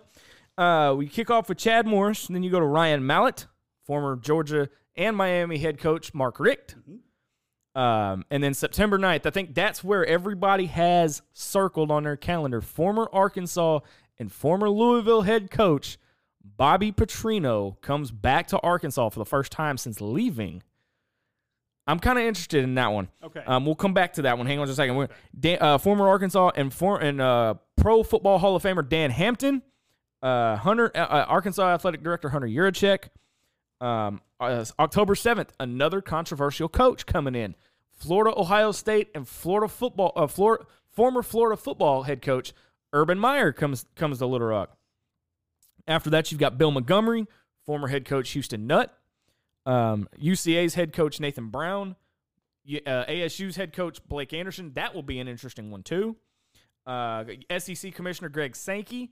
Uh, we kick off with Chad Morris, and then you go to Ryan Mallett, former Georgia and Miami head coach Mark Richt. Mm-hmm. Um, and then September 9th, I think that's where everybody has circled on their calendar. Former Arkansas and former Louisville head coach Bobby Petrino comes back to Arkansas for the first time since leaving. I'm kind of interested in that one. Okay. Um, we'll come back to that one. Hang on just a second. Okay. Dan, uh, former Arkansas and for, and uh, Pro Football Hall of Famer Dan Hampton, uh, Hunter uh, uh, Arkansas Athletic Director Hunter Yurachek. Um, uh, October 7th, another controversial coach coming in. Florida, Ohio State, and Florida football. Uh, Florida, former Florida football head coach Urban Meyer comes comes to Little Rock. After that, you've got Bill Montgomery, former head coach Houston Nutt, um, UCA's head coach Nathan Brown, uh, ASU's head coach Blake Anderson. That will be an interesting one too. Uh, SEC Commissioner Greg Sankey,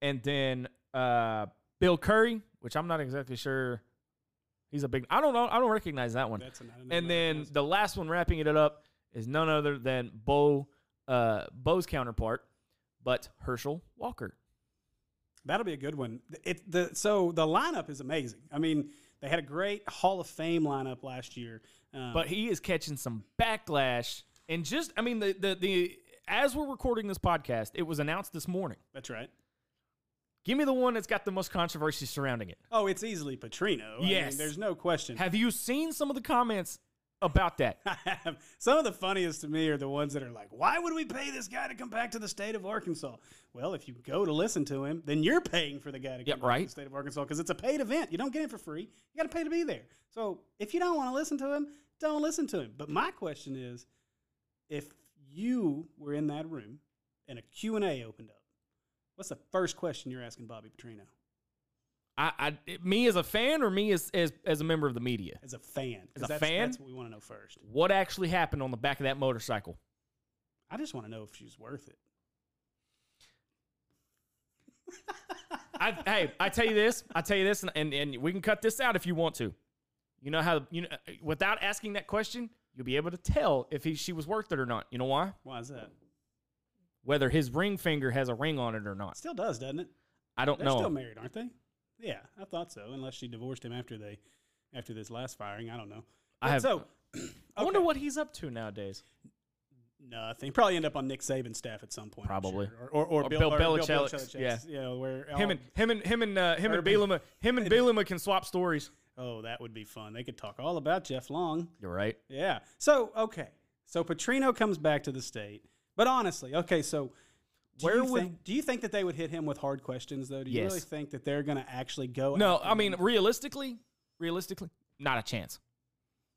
and then uh, Bill Curry, which I'm not exactly sure. He's a big. I don't know. I don't recognize that one. and then the last one, wrapping it up, is none other than Bo, uh, Bo's counterpart, but Herschel Walker. That'll be a good one. It the so the lineup is amazing. I mean, they had a great Hall of Fame lineup last year, um, but he is catching some backlash. And just, I mean, the the the as we're recording this podcast, it was announced this morning. That's right. Give me the one that's got the most controversy surrounding it. Oh, it's easily Petrino. Yes, I mean, there's no question. Have you seen some of the comments about that. Some of the funniest to me are the ones that are like, why would we pay this guy to come back to the state of Arkansas? Well, if you go to listen to him, then you're paying for the guy to come yeah, back right. to the state of Arkansas because it's a paid event. You don't get it for free. You got to pay to be there. So if you don't want to listen to him, don't listen to him. But my question is, if you were in that room and a Q&A opened up, what's the first question you're asking Bobby Petrino? I, I, me as a fan or me as, as as a member of the media? As a fan. As a that's, fan? That's what we want to know first. What actually happened on the back of that motorcycle? I just want to know if she's worth it. I, hey, I tell you this. I tell you this, and, and, and we can cut this out if you want to. You know how you know uh, without asking that question, you'll be able to tell if he she was worth it or not. You know why? Why is that? Whether his ring finger has a ring on it or not. Still does, doesn't it? I don't They're know. Still married, aren't they? Yeah, I thought so. Unless she divorced him after they, after this last firing, I don't know. I have. So, okay. I wonder what he's up to nowadays. Nothing. Probably end up on Nick Saban's staff at some point. Probably, sure. or, or, or, or Bill, Bill, Belichick. Yeah, you know where him and him and him and uh, him and Bielema, him and Bielema can swap stories. Oh, that would be fun. They could talk all about Jeff Long. You're right. Yeah. So okay. So Petrino comes back to the state, but honestly, okay. So do Where you would- think, do you think that they would hit him with hard questions though? Do you Yes. really think that they're going to actually go? No, after I mean him? realistically, realistically, not a chance.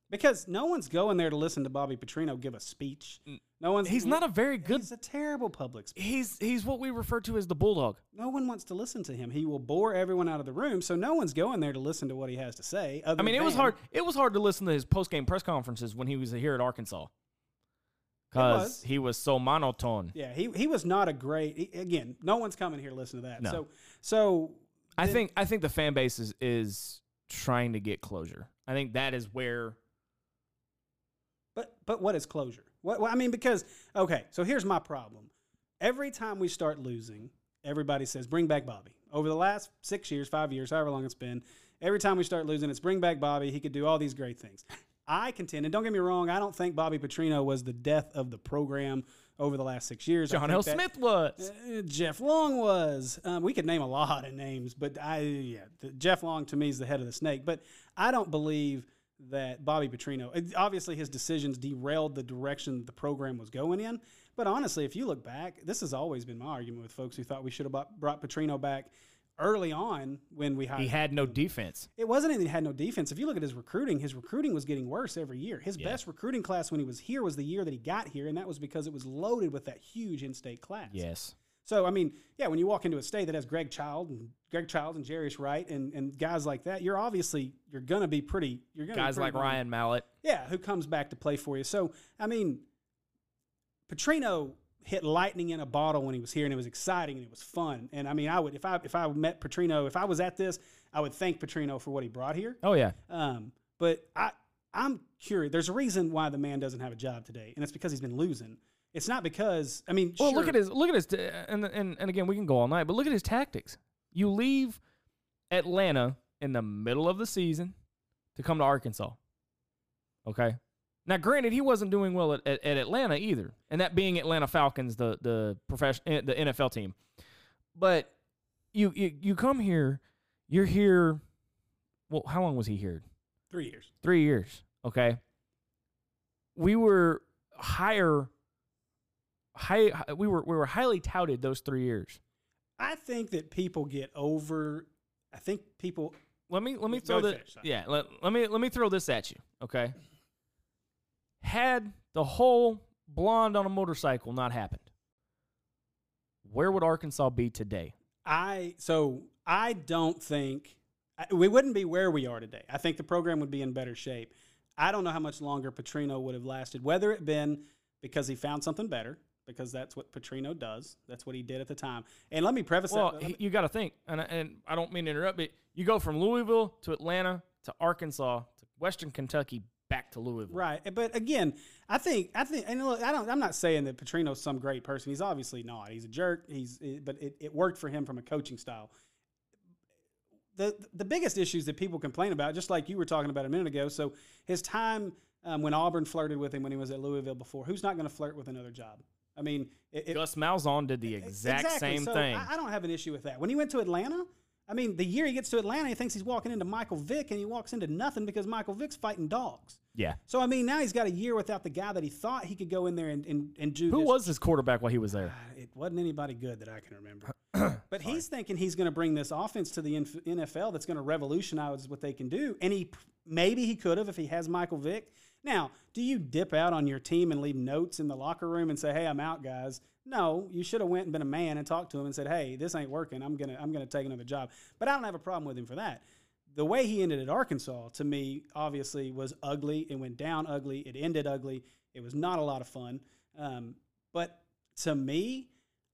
because no one's going there to listen to Bobby Petrino give a speech. No one's. He's not a very good. He's a terrible public speaker. He's he's what we refer to as the bulldog. No one wants to listen to him. He will bore everyone out of the room. So no one's going there to listen to what he has to say. I mean, it was hard. It was hard to listen to his post game press conferences when he was here at Arkansas because he was so monotone. Yeah, he he was not a great. He, again, no one's coming here to listen to that. No. So so I think I think the fan base is is trying to get closure. I think that is where. But but what is closure? What well, I mean because okay, so here's my problem. Every time we start losing, everybody says bring back Bobby. Over the last 6 years, 5 years, however long it's been, every time we start losing it's bring back Bobby. He could do all these great things. I contend, and don't get me wrong, I don't think Bobby Petrino was the death of the program over the last six years. John L. Smith was. Uh, Jeff Long was. Um, we could name a lot of names, but I yeah, the, Jeff Long to me is the head of the snake. But I don't believe that Bobby Petrino. it- Obviously, his decisions derailed the direction the program was going in. But honestly, if you look back, this has always been my argument with folks who thought we should have brought Petrino back early on when we hired. He had no defense. It wasn't that he had no defense. If you look at his recruiting, his recruiting was getting worse every year. His best recruiting class when he was here was the year that he got here, and that was because it was loaded with that huge in-state class. Yes. So I mean, yeah, when you walk into a state that has Greg Childs and Greg Childs and Jarius Wright and, and guys like that, you're obviously you're gonna be pretty. You're gonna be Guys pretty like bummed. Ryan Mallett. Yeah, who comes back to play for you. So I mean, Petrino hit lightning in a bottle when he was here, and it was exciting and it was fun. And I mean, I would if I if I met Petrino, if I was at this, I would thank Petrino for what he brought here. Oh yeah. Um, but I I'm curious. There's a reason why the man doesn't have a job today, and it's because he's been losing. It's not because I mean, Well, sure, look at his look at his t- and and and again we can go all night, but look at his tactics. You leave Atlanta in the middle of the season to come to Arkansas. Okay. Now, granted, he wasn't doing well at, at, at Atlanta either, and that being Atlanta Falcons, the the profession, eh, the NFL team. But you, you you come here, you're here. Well, how long was he here? three years. Three years. Okay. We were higher. High. We were we were highly touted those three years. I think that people get over. I think people. Let me let me throw ahead, the finish, sorry. yeah. Let, let me let me throw this at you. Okay. Had the whole blonde on a motorcycle not happened, where would Arkansas be today? I so I don't think we wouldn't be where we are today. I think the program would be in better shape. I don't know how much longer Petrino would have lasted. Whether it been because he found something better, because that's what Petrino does. That's what he did at the time. And let me preface Well, that. he- you got to think, and I- and I don't mean to interrupt, but you go from Louisville to Atlanta to Arkansas to Western Kentucky back to Louisville. Right, but again, I think I think, and look, I don't. I'm not saying that Petrino's some great person. He's obviously not. He's a jerk. He's, but it, it worked for him from a coaching style. The the biggest issues that people complain about, just like you were talking about a minute ago. So his time um, when Auburn flirted with him when he was at Louisville before. Who's not going to flirt with another job? I mean, it, Gus Malzahn did the exact exactly. same So thing. I, I don't have an issue with that. When he went to Atlanta, I mean, the year he gets to Atlanta, he thinks he's walking into Michael Vick, and he walks into nothing because Michael Vick's fighting dogs. yeah. So I mean, now he's got a year without the guy that he thought he could go in there and and, and do. Who this. was his quarterback while he was there? Uh, it wasn't anybody good that I can remember. but he's thinking he's going to bring this offense to the NFL that's going to revolutionize what they can do. And he maybe he could have if he has Michael Vick. Now, do you dip out on your team and leave notes in the locker room and say, "Hey, I'm out, guys"? No, you should have went and been a man and talked to him and said, "Hey, this ain't working. I'm gonna I'm gonna take another job." But I don't have a problem with him for that. The way he ended at Arkansas, to me, obviously was ugly. It went down ugly. It ended ugly. It was not a lot of fun. Um, but to me,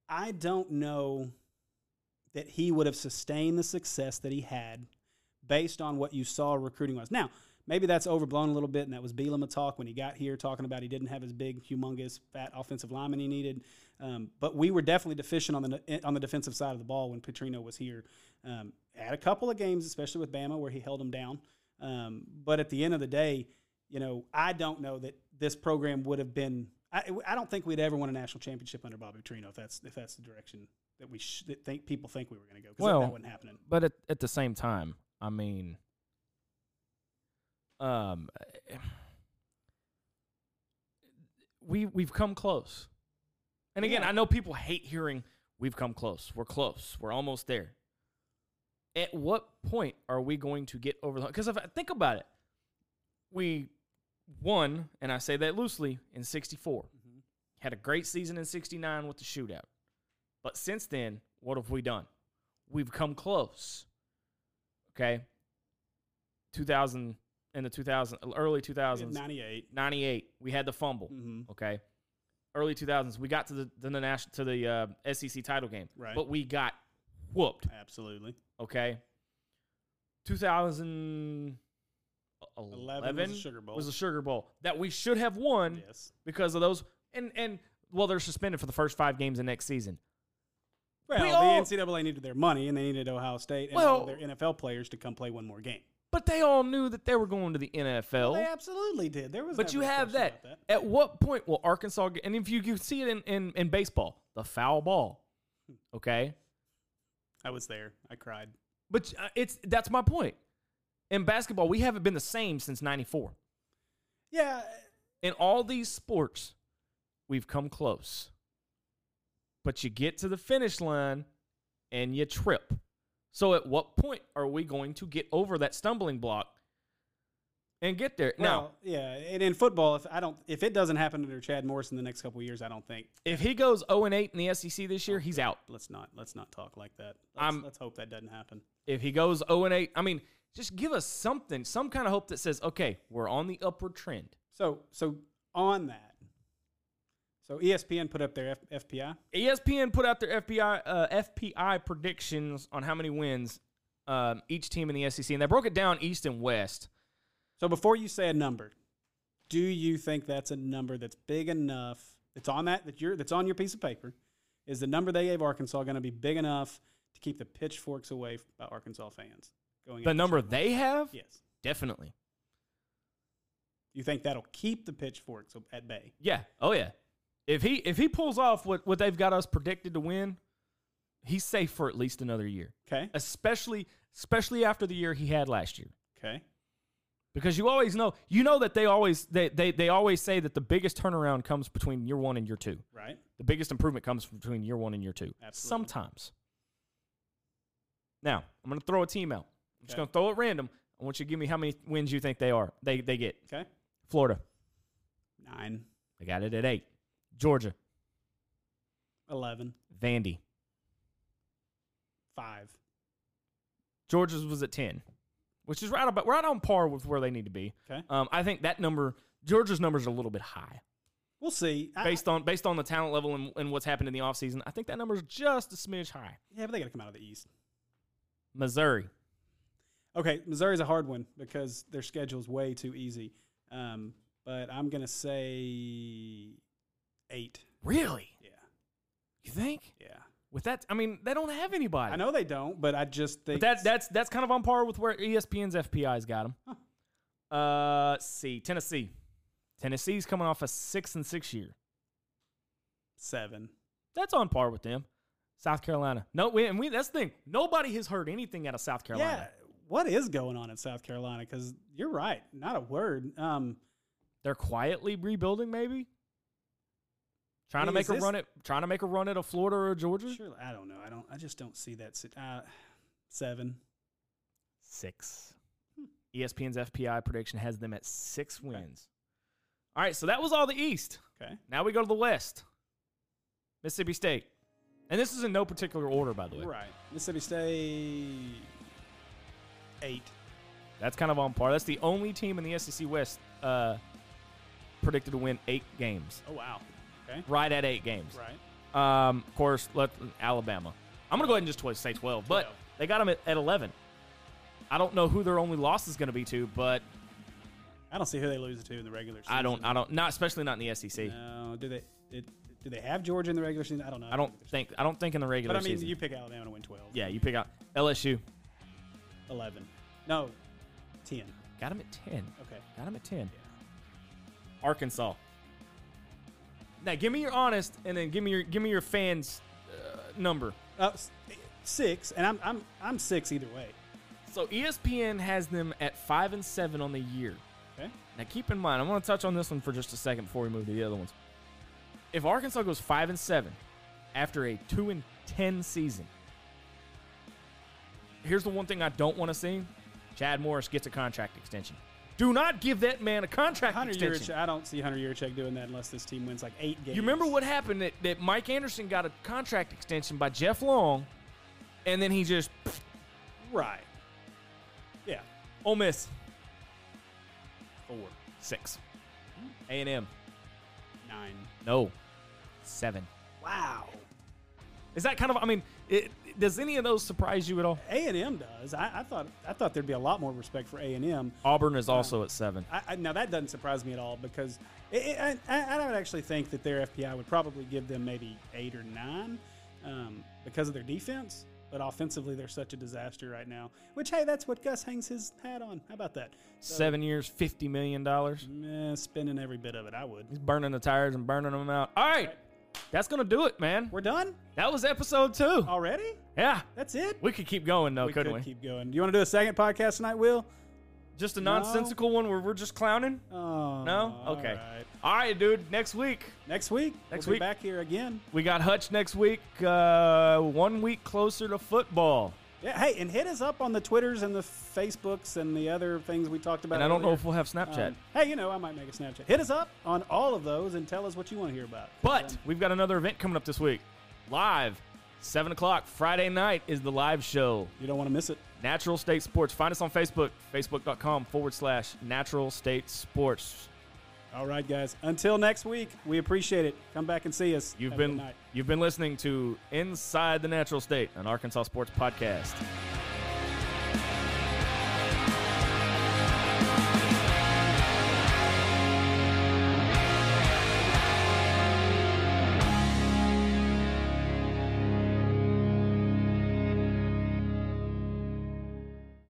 I don't know that he would have sustained the success that he had based on what you saw recruiting was. Now, maybe that's overblown a little bit, and that was Bielema talk when he got here, talking about he didn't have his big, humongous, fat offensive lineman he needed. Um, but we were definitely deficient on the on the defensive side of the ball when Petrino was here. Um, at a couple of games, especially with Bama, where he held them down. Um, but at the end of the day, you know, I don't know that this program would have been. I, I don't think we'd ever won a national championship under Bobby Petrino if that's if that's the direction that we sh- that think people think we were going to go Well, that wasn't happening. But at, at the same time, I mean, um, we we've come close. And again, Yeah. I know people hate hearing we've come close. We're close. We're almost there. At what point are we going to get over the? Because if I think about it, we won, and I say that loosely, in 64. Had a great season in 69 with the shootout. But since then, what have we done? We've come close. Okay. 2000 in the 2000 early 2000s 98. 98 we had the fumble okay early 2000s we got to the the, national to the uh, SEC title game Right. but we got whooped Absolutely. okay 2011 11 was a Sugar Bowl. was a Sugar Bowl that we should have won Yes. because of those and and well they're suspended for the first 5 games of next season Well, We the all- NCAA needed their money, and they needed Ohio State and Well- their NFL players to come play one more game. But they all knew that they were going to the NFL They absolutely did. There was, But you have that. that. At what point will Arkansas get, and if you, you see it in, in, in baseball, the foul ball, okay? I was there. I cried. But uh, it's that's my point. In basketball, we haven't been the same since 94. Yeah, In all these sports, we've come close. But you get to the finish line and you trip. So at what point are we going to get over that stumbling block and get there? now, yeah, and in football, if I don't, if it doesn't happen under Chad Morris in the next couple of years, I don't think. if he goes 0 and 8 in the SEC this year, he's out. Let's not let's not talk like that. Let's, let's hope that doesn't happen. if he goes 0 and 8, I mean, just give us something, some kind of hope that says, okay, we're on the upward trend. So so on that, so ESPN put up their F- FPI. ESPN put out their FBI uh, FPI predictions on how many wins um, each team in the SEC, and they broke it down East and West. So before you say a number, do you think that's a number that's big enough? That's on that that you're that's on your piece of paper. Is the number they gave Arkansas going to be big enough to keep the pitchforks away by Arkansas fans going? The number Chad they have, yes. definitely. You think that'll keep the pitchforks at bay? Yeah. Oh yeah. If he if he pulls off what what they've got us predicted to win, he's safe for at least another year. Okay. Especially especially after the year he had last year. Okay. Because you always know, you know that they always they, they they always say that the biggest turnaround comes between year one and year two. Right. The biggest improvement comes between year one and year two. Absolutely. Sometimes. Now I'm going to throw a team out. I'm just Okay. to throw it random. I want you to give me how many wins you think they are. They they get. Okay. Florida, Nine. they got it at eight. Georgia, Eleven. Vandy, Five. Georgia's was at ten, which is right about right on par with where they need to be. Okay. Um, I think that number, Georgia's numbers are a little bit high. We'll see. I- based on based on the talent level and, and what's happened in the offseason. I think that number is just a smidge high. yeah, but they got to come out of the East. Missouri, Okay, Missouri's a hard one because their schedule's way too easy. Um, but I'm gonna say eight. really? Yeah. You think? Yeah. With that, I mean, they don't have anybody. I know they don't, but I just think But that that's that's kind of on par with where ESPN's FPI's got them. Uh, let's see, Tennessee. Tennessee's coming off a six and six year. seven. That's on par with them. South Carolina. No, we, and we that's the thing. Nobody has heard anything out of South Carolina. Yeah. What is going on in South Carolina? Because you're right, not a word. Um, They're quietly rebuilding, maybe. Trying to make is a this- run at trying to make a run at a Florida or a Georgia. surely, I don't know. I don't. I just don't see that. Uh, seven. Six. E ESPN's FPI prediction has them at six wins. All right, so that was all the East. Okay. Now we go to the West. Mississippi State. And this is in no particular order, by the way. Right. Mississippi State. Eight. That's kind of on par. That's the only team in the SEC West uh, predicted to win eight games. Oh wow. Okay. Right at eight games. Right. Um, of course, let Alabama. I'm going to go ahead and just say 12, but 12. they got them at, at 11. I don't know who their only loss is going to be to, but I don't see who they lose to in the regular season. I don't, I don't, not especially not in the SEC. No. Do they? Did, do they have Georgia in the regular season? I don't know. I don't think, I don't think in the regular season. But I mean, season. you pick Alabama to win twelve. yeah, you pick out LSU. Eleven. No. Ten. Got them at 10. Okay. Got them at 10. Arkansas. Now, give me your honest, and then give me your give me your fans uh, number. Uh, six, and I'm I'm I'm six either way. So ESPN has them at five and seven on the year. Okay. Now, keep in mind, I'm going to touch on this one for just a second before we move to the other ones. If Arkansas goes five and seven after a two and ten season, here's the one thing I don't want to see: Chad Morris gets a contract extension. Do not give that man a contract Hunter extension. I don't see Hunter Yurachek doing that unless this team wins like eight games. You remember what happened that, that Mike Anderson got a contract extension by Jeff Long, and then he just Right. Yeah. Ole Miss Four. six, A and M Nine. no seven. Wow. Is that kind of? I mean, it, does any of those surprise you at all? A and M does. I, I thought I thought there'd be a lot more respect for A and M. Auburn is also at seven. I, I, now that doesn't surprise me at all because it, it, I, I would actually think that their FPI would probably give them maybe eight or nine um, because of their defense. But offensively, they're such a disaster right now. Which hey, that's what Gus hangs his hat on. How about that? So, Seven years, fifty million dollars. eh, spending every bit of it. I would. He's burning the tires and burning them out. All right, that's gonna do it, man. We're done That was episode two. already. Yeah, That's it. we could keep going though, we couldn't could we? keep going. Do you want to do a second podcast tonight, Will? Just a nonsensical one where we're just clowning. Oh, No? Okay. right. All right, dude. Next week Next week. Next we'll week. Be back here again. we got Hutch. Next week, uh, one week closer to football. Yeah. Hey, and hit us up on the Twitters and the Facebooks and the other things we talked about. And I don't know if we'll have Snapchat. Um, hey, you know, I might make a Snapchat. Hit us up on all of those and tell us what you want to hear about. But Um, we've got another event coming up this week. Live, 7 o'clock, Friday night is the live show. you don't want to miss it. Natural State Sports. Find us on Facebook, facebook.com forward slash Natural State Sports. All right, guys. Until next week, we appreciate it. Come back and see us. You've Have been you've been listening to Inside the Natural State, an Arkansas sports podcast.